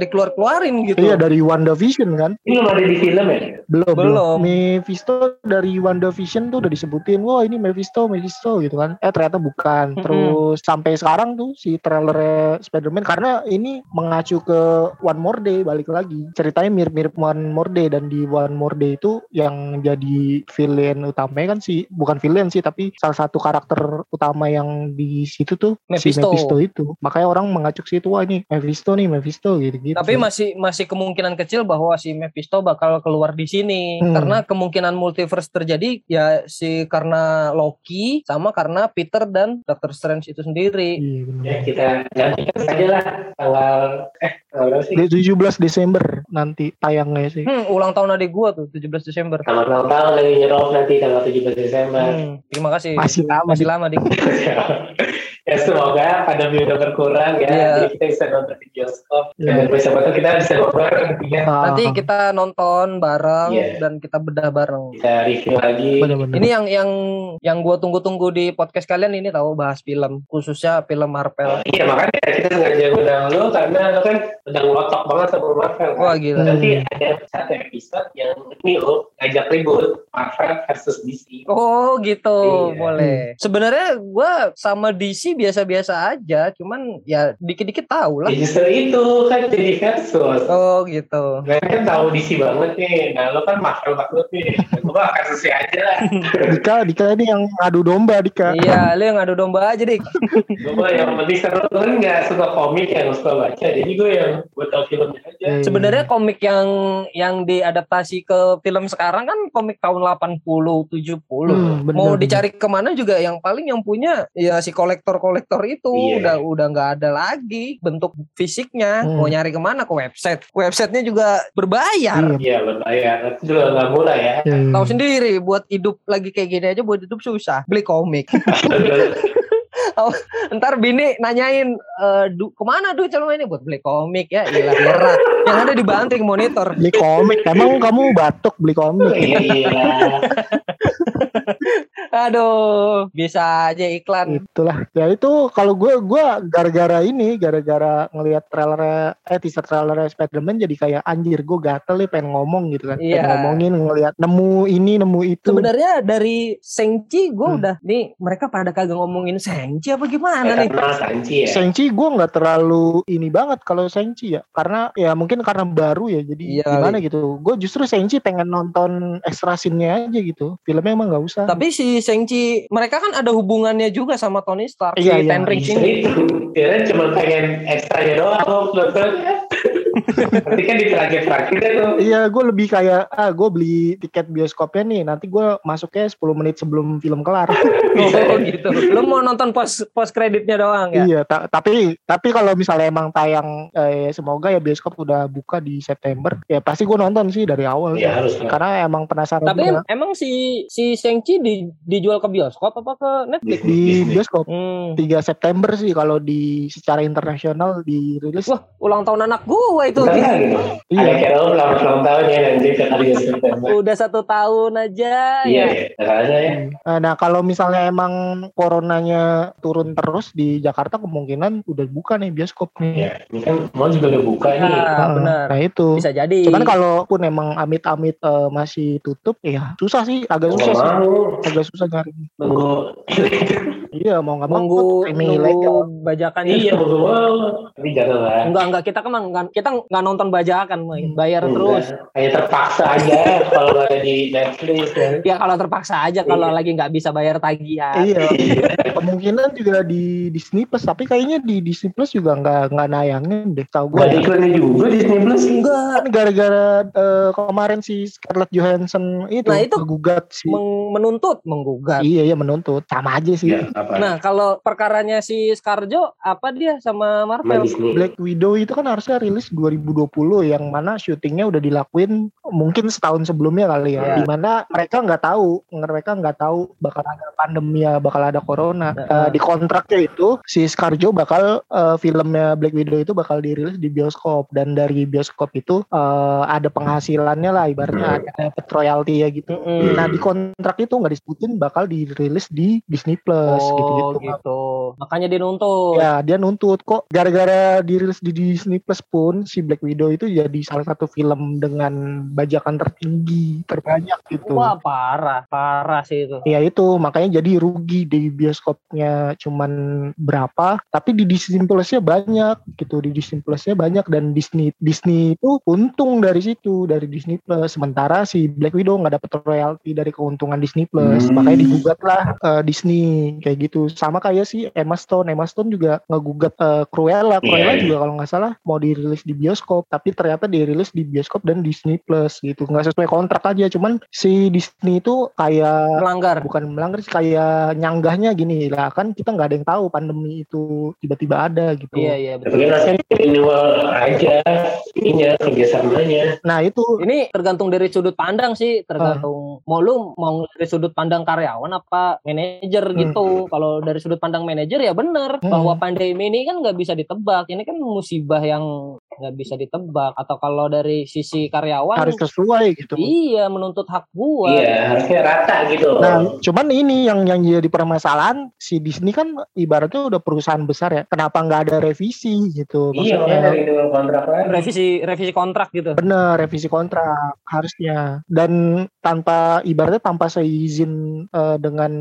gitu. Iya dari WandaVision kan? ini belum ada di film ya Belum, Belum. Mephisto dari WandaVision tuh udah disebutin, wah ini Mephisto, Mephisto gitu kan. Eh ternyata bukan. Mm-mm. Terus sampai sekarang tuh si trailer Spider-Man karena ini mengacu ke One More Day balik lagi. Ceritanya mirip-mirip One More Day dan di One More Day itu yang jadi villain utamanya kan si bukan villain sih tapi salah satu karakter utama yang di situ tuh si Mephisto. Mephisto itu. Makanya orang mengacu ke situ wah ini Mephisto nih, Mephisto gitu-gitu. Tapi masih masih kemungkinan kecil bahwa si Mephisto bakal keluar di sini Hmm. karena kemungkinan multiverse terjadi ya si karena Loki sama karena Peter dan Doctor Strange itu sendiri. Iya benar. Ya kita gantikan saja lah tanggal eh tanggal berapa sih? Di 17 Desember nanti tayangnya sih. Hmm, ulang tahun adik gua tuh 17 Desember. Selamat ulang tahun lagi nyerok nanti tanggal 17 Desember. Hmm, terima kasih. Masih lama Masih lama, Dik. ya semoga pandemi udah berkurang ya. Iya. Jadi kita bisa nonton di bioskop. Iya. Dan siapa tahu kita bisa ngobrol nantinya. Ah, Nanti kita nonton bareng Iya. dan kita bedah bareng. Bisa review lagi. benar-benar. Ini yang yang yang gue tunggu-tunggu di podcast kalian ini tahu bahas film, khususnya film Marvel. Iya makanya kita sengaja undang lu karena lu kan udah ngelotok banget sama Marvel. kan? Wah gila. Nanti ada satu episode yang ini lo ngajak ribut Marvel versus DC. Oh gitu, Iya. boleh. Sebenarnya gue sama DC biasa-biasa aja, cuman ya dikit-dikit tahu lah. Ya justru itu kan jadi versus. Oh gitu. Gue kan tahu DC banget nih, nah lo kan Marvel banget nih. Gue mah versus aja lah. Dika, Dika ini yang adu domba Dika. Iya, lu yang ngadu domba aja dik. Gue yang penting seru kan nggak suka komik yang suka baca, jadi gue yang gue tau filmnya aja. Iya. Sebenarnya komik yang yang diadaptasi ke film sekarang kan komik tahun 80, 70. Hmm, bener, Mau bener. dicari ke mana juga yang paling yang punya ya si kolektor-kolektor itu Iya. udah udah nggak ada lagi bentuk fisiknya. Hmm. Mau nyari ke mana ke website. Websitenya juga berbayar. Iya. Iya berbayar, itu juga nggak murah ya. Iya, iya. Tahu sendiri buat hidup lagi kayak gini aja buat hidup susah. Beli komik. Ntar bini nanyain eh du, ke mana duit selama ini buat beli komik ya ilah merah yang ada di banting monitor Beli komik. Emang kamu batuk beli komik? Iya. aduh bisa aja iklan Itulah. Ya itu kalau gue gue gara-gara ini, gara-gara ngelihat trailer eh teaser trailer Spider-Man jadi kayak anjir gue gatel nih pengen ngomong gitu kan. Pengen Iya. ngomongin ngelihat nemu ini nemu itu. sebenarnya dari Sengchi gue Hmm. udah nih mereka pada kagak ngomongin Sengchi apa gimana Ya, nih Sanji ya. Gue nggak terlalu ini banget kalau Shang-Chi ya karena ya mungkin karena baru ya jadi Iya gimana gitu gue justru Shang-Chi pengen nonton extra scene-nya aja gitu filmnya emang nggak usah tapi si Sengchi mereka kan ada hubungannya juga sama Tony Stark Iya, si iya. Ten Rings ini itu. Kira cuma pengen ekstranya doang nontonnya. Nanti kan di terakhir-terakhirnya tuh. Iya, gue lebih kayak ah gue beli tiket bioskopnya nih, nanti gue masuknya 10 menit sebelum film kelar. oh gitu lu mau nonton post post kreditnya doang ya iya, ta- tapi tapi kalau misalnya emang tayang eh, semoga ya bioskop udah buka di September, ya pasti gue nonton sih dari awal. Iya harus. Karena emang penasaran tapi juga. emang si si Sengchi di, dijual ke bioskop apa ke Netflix di bioskop hmm. 3 September sih kalau di secara internasional dirilis. Wah, ulang tahun anak gua itu. Lagi. Ada Iya. Carol selamat ulang tahun ya nanti September. Udah satu tahun aja Iya, ya. ya. Makanya ya. Eh, Nah kalau misalnya emang coronanya turun terus di Jakarta kemungkinan udah buka nih bioskop nih. Ya, ini kan mall juga udah buka nih. Nah, Nah, benar. Nah itu. Bisa jadi. Cuman kalaupun emang amit-amit eh, masih tutup, ya susah sih, agak Nggak susah sih, mau. agak susah nyari. Nunggu. Iya mau nggak mau nunggu ini nunggu bajakannya. iya, nunggu mau. Tapi jangan lah. Enggak enggak kita kan enggak, kita nggak nonton bajakan, main bayar Enggak. terus. Hanya terpaksa aja kalau ada di Netflix ya. Ya kalau terpaksa aja kalau Iya. lagi nggak bisa bayar tagihan. Iya, kemungkinan juga di Disney Plus, tapi kayaknya di Disney Plus juga nggak nggak nayangin deh. Tahu Gak ada gue iklannya juga Disney Plus. Enggak. kan gara-gara eh, kemarin si Scarlett Johansson itu, Nah, itu gugat si Meng- menuntut, menggugat. Iya iya menuntut sama aja sih. Ya, apa? Nah, kalau perkaranya si Scarjo apa dia sama Marvel? Black Widow itu kan harusnya rilis 2020 yang mana syutingnya udah dilakuin mungkin setahun sebelumnya kali ya. Iya. Di mana mereka nggak tahu, mereka nggak tahu bakal ada pandemi ya, bakal ada corona. Heeh. Eh, di kontraknya itu si Scarjo bakal eh, filmnya Black Widow itu bakal dirilis di bioskop dan dari bioskop itu eh, ada penghasilannya lah ibaratnya ada dapat royalti ya gitu. Mm-mm. Nah di kontrak itu nggak disebutin bakal dirilis di Disney Plus oh, gitu-gitu. gitu. Makanya dia nuntut. Ya dia nuntut kok gara-gara dirilis di Disney Plus pun si Black Widow itu jadi salah satu film dengan bajakan tertinggi terbanyak gitu. Wah, parah, parah sih itu. Ya itu. Makanya jadi rugi di bioskopnya. Cuman berapa? Tapi di Disney Plusnya banyak gitu di Disney Plusnya banyak. Dan Disney Disney itu untung dari situ dari Disney Plus. Sementara si Black Widow nggak dapet royalti dari keuntungan Disney Plus. Hmm. makanya digugat lah eh, Disney. Kayak gitu. Sama kayak si Emma Stone. Emma Stone juga ngegugat eh, Cruella. Cruella Iya, iya. juga kalau nggak salah mau dirilis di bioskop bioskop tapi ternyata dirilis di bioskop dan Disney Plus gitu. Nggak sesuai kontrak aja cuman si Disney itu kayak melanggar. Bukan melanggar sih kayak nyanggahnya gini lah kan kita nggak ada yang tahu pandemi itu tiba-tiba ada gitu. Iya iya betul. Rasanya aja ininya kerjasamanya. nah itu ini tergantung dari sudut pandang sih tergantung mau lu mau dari sudut pandang karyawan apa manajer gitu. Kalau dari sudut pandang manajer ya bener Hmm. bahwa pandemi ini kan nggak bisa ditebak. Ini kan musibah yang nggak bisa ditebak atau kalau dari sisi karyawan harus sesuai gitu iya menuntut hak gua Iya, harusnya rata gitu. Nah, cuman ini yang yang jadi permasalahan si Disney kan ibaratnya udah perusahaan besar ya. Kenapa nggak ada revisi gitu? iya, makanya dari kontrak lagi. revisi revisi kontrak gitu Bener, revisi kontrak harusnya. Dan tanpa ibaratnya tanpa seizin eh, dengan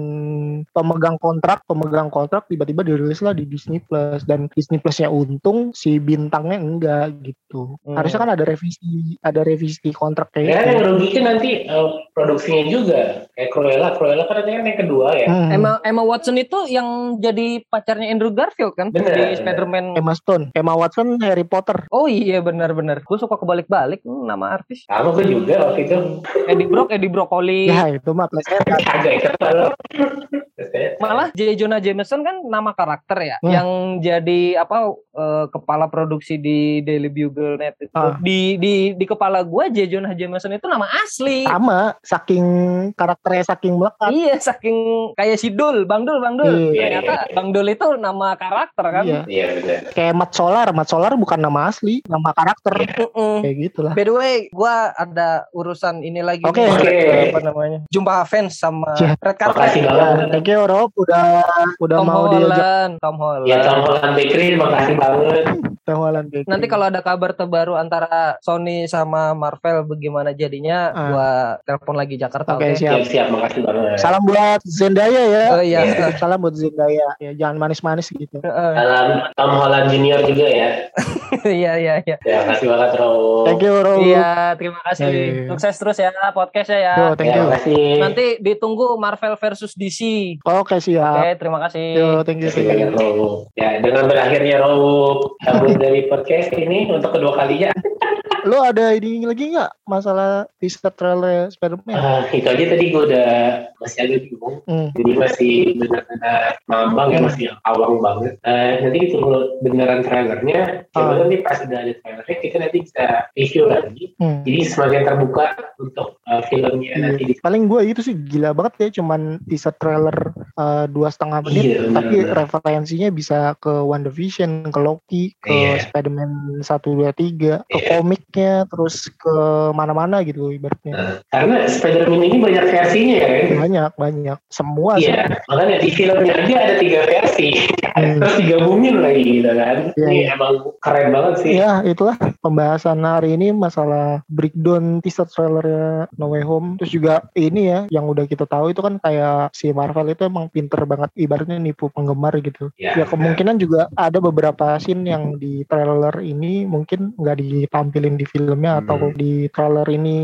pemegang kontrak, pemegang kontrak tiba-tiba dirilis lah di Disney Plus dan Disney Plusnya untung, si bintangnya enggak gitu. Hmm. Harusnya kan ada revisi, ada revisi kontrak kayak Ya gitu. yang rugi kan nanti eh, produksinya juga. Kayak Cruella, Cruella kan nanti kan yang kedua ya. Hmm. Emma Emma Watson itu yang jadi pacarnya Andrew Garfield kan Bener, di. Spider-Man Emma Stone, Emma Watson, Harry Potter. Oh iya benar-benar. Gue suka kebalik-balik hmm, nama artis. Sama gue juga waktu itu. Eddie Brock, Eddie Brokoli. Ya itu mah plesetan. Agak Malah J. Jonah Jameson kan nama karakter ya, Hmm. yang jadi apa eh, kepala produksi di Daily Bugle Net itu. Ah. Di di di kepala gue J. Jonah Jameson itu nama asli. sama saking karakternya saking melekat Iya, saking kayak si Dul, Bang Dul, Bang Dul. Iya. Ternyata Bang Dul itu nama karakter kan. iya Iya benar. kayak Mat Solar Mat Solar bukan nama asli nama karakter Mm-mm. kayak gitulah By the way, gua ada urusan ini lagi. Oke. nih. Oke. Apa namanya? Jumpa fans sama Ya, Red Makasih Carpet. banget. thank you Rob udah udah Tom mau diajak Holland, Tom Holland. Ya Tom Holland Bakery, makasih banget. Tawalan kayak Nanti kalau ada kabar terbaru antara Sony sama Marvel bagaimana jadinya, Ah. gua telepon lagi Jakarta. Oke, Oke. siap. Siap-siap, makasih banget. salam buat Zendaya ya Oh iya. salam buat Zendaya ya jangan manis-manis gitu Heeh. Salam Tom Holland Junior juga ya. Iya iya iya. Ya, makasih banget, Ro. thank you Rob Iya, terima kasih. Ya, ya, ya. Sukses terus ya podcastnya ya. Yo, thank Ya, you makasih. Nanti ditunggu Marvel versus DC. oke siap Oke, terima kasih. yo thank you thank you. Ya, dengan berakhirnya Ro cabut dari podcast ini untuk kedua kalinya. lo ada ini lagi nggak masalah teaser trailer Spider-Man Ah, itu aja tadi gue udah masih agak bingung. Hmm. Jadi masih benar-benar mambang ya, masih awang banget. Eh, nanti ditunggu beneran trailernya. Coba Ah. nanti pas udah ada trailernya, kita nanti bisa review lagi. Hmm. Jadi semakin terbuka untuk eh, filmnya Iya. nanti di paling gue itu sih gila banget ya cuman teaser trailer eh, dua setengah menit Iya, tapi benar. referensinya bisa ke WandaVision ke Loki ke Iya. Spider-Man 1, 2, 3 ke Iya. komiknya terus ke mana-mana gitu ibaratnya Nah, karena Spider-Man ini banyak versinya ya kan? Banyak banyak semua sih Iya, makanya di filmnya aja ada tiga versi. Hmm. Terus digabungin lagi gitu kan. Iya, ini iya. emang keren banget sih. Ya itulah pembahasan hari ini masalah breakdown teaser trailernya No Way Home terus juga ini ya yang udah kita tahu itu kan kayak si Marvel itu emang pinter banget ibaratnya nipu penggemar gitu Ya, ya kemungkinan juga ada beberapa scene yang di trailer ini mungkin nggak ditampilin di filmnya atau Hmm. di trailer ini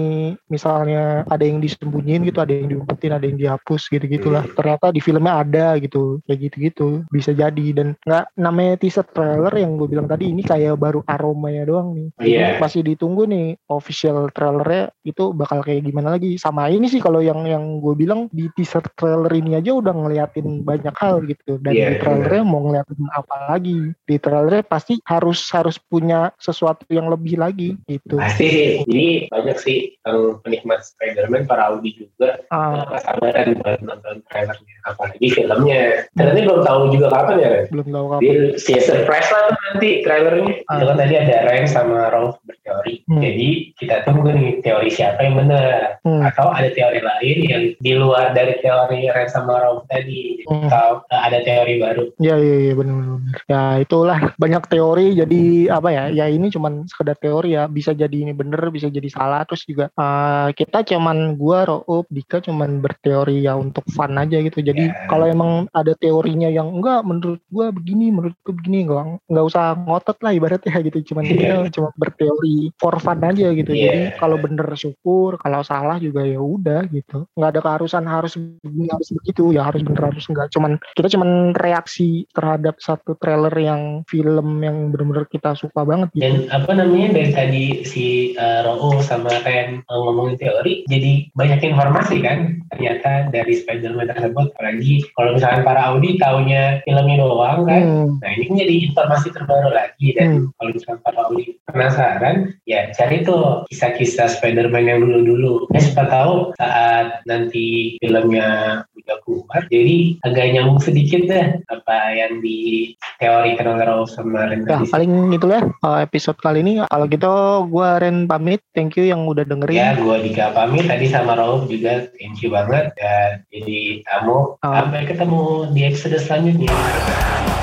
misalnya ada yang disembunyiin gitu ada yang diumpetin ada yang dihapus gitu gitulah Hmm. ternyata di filmnya ada gitu kayak gitu gitu bisa jadi dan nggak namanya teaser trailer yang gue bilang tadi ini kayak baru aromanya doang nih. Iya. masih ditunggu nih official trailernya itu bakal kayak gimana lagi. Sama ini sih kalau yang yang gue bilang di teaser trailer ini aja udah ngeliatin banyak hal gitu. Dan Iya, di trailernya mau ngeliatin apa lagi? Di trailernya pasti harus harus punya sesuatu yang lebih lagi gitu. Pasti. Jadi banyak sih yang penikmat Spider-Man, para Audi juga. Nggak sabaran buat nonton trailernya. Apalagi filmnya. Ternyata belum tahu juga kapan ya, Ren? belum tahu kapan Jadi surprise lah tuh nanti trailernya. Ah. Kan tadi ada Ren sama Rolf berteori. Hmm. Jadi kita tunggu nih teori siapa yang benar. Hmm. Atau ada teori lain yang di luar dari teori Ren sama Rolf tadi. Hmm. Atau uh, ada teori baru. Ya iya iya benar benar. Ya itulah banyak teori jadi apa ya? Ya ini cuman sekedar teori ya. Bisa jadi ini bener, bisa jadi salah terus juga eh, kita cuman gua Roop Dika cuman berteori teori ya untuk fun aja gitu. Jadi kalau emang ada teorinya yang enggak menurut gua begini, menurut gua begini enggak enggak usah ngotot lah ibaratnya gitu. Cuman kita cuma berteori for fun aja gitu. Iya. Jadi kalau bener syukur, kalau salah juga ya udah gitu. Nggak ada keharusan harus begini harus begitu ya harus bener harus enggak. Cuman kita cuman reaksi terhadap satu trailer yang film yang bener-bener kita suka banget gitu. Dan apa namanya dari tadi si uh, Roo sama Ren uh, ngomongin teori, jadi banyak informasi kan ternyata dari Spider-Man tersebut. Apalagi kalau misalkan para Audi taunya filmnya doang kan. Hmm. Nah ini kan jadi informasi terbaru lagi dan Hmm. kalau misalkan para Audi penasaran, ya cari tuh kisah-kisah Spider-Man yang dulu-dulu. Ya siapa tahu saat nanti filmnya udah keluar, jadi agak nyambung sedikit deh apa yang di teori Roo sama Ren Ya tadi. paling itulah uh, episode kali ini. Kalau gitu gua Ren pamit. Thank you yang udah dengerin. Ya, gue Dika pamit tadi sama Rauf juga thank you banget dan jadi tamu. Ah. Sampai ketemu di episode selanjutnya.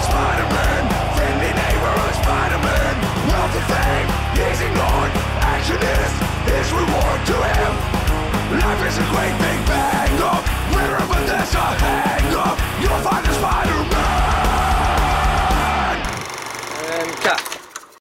Spider-Man, is his reward to him. Life is a great big bang up. Wherever there's a hang up, you'll find a Spider-Man. And cut.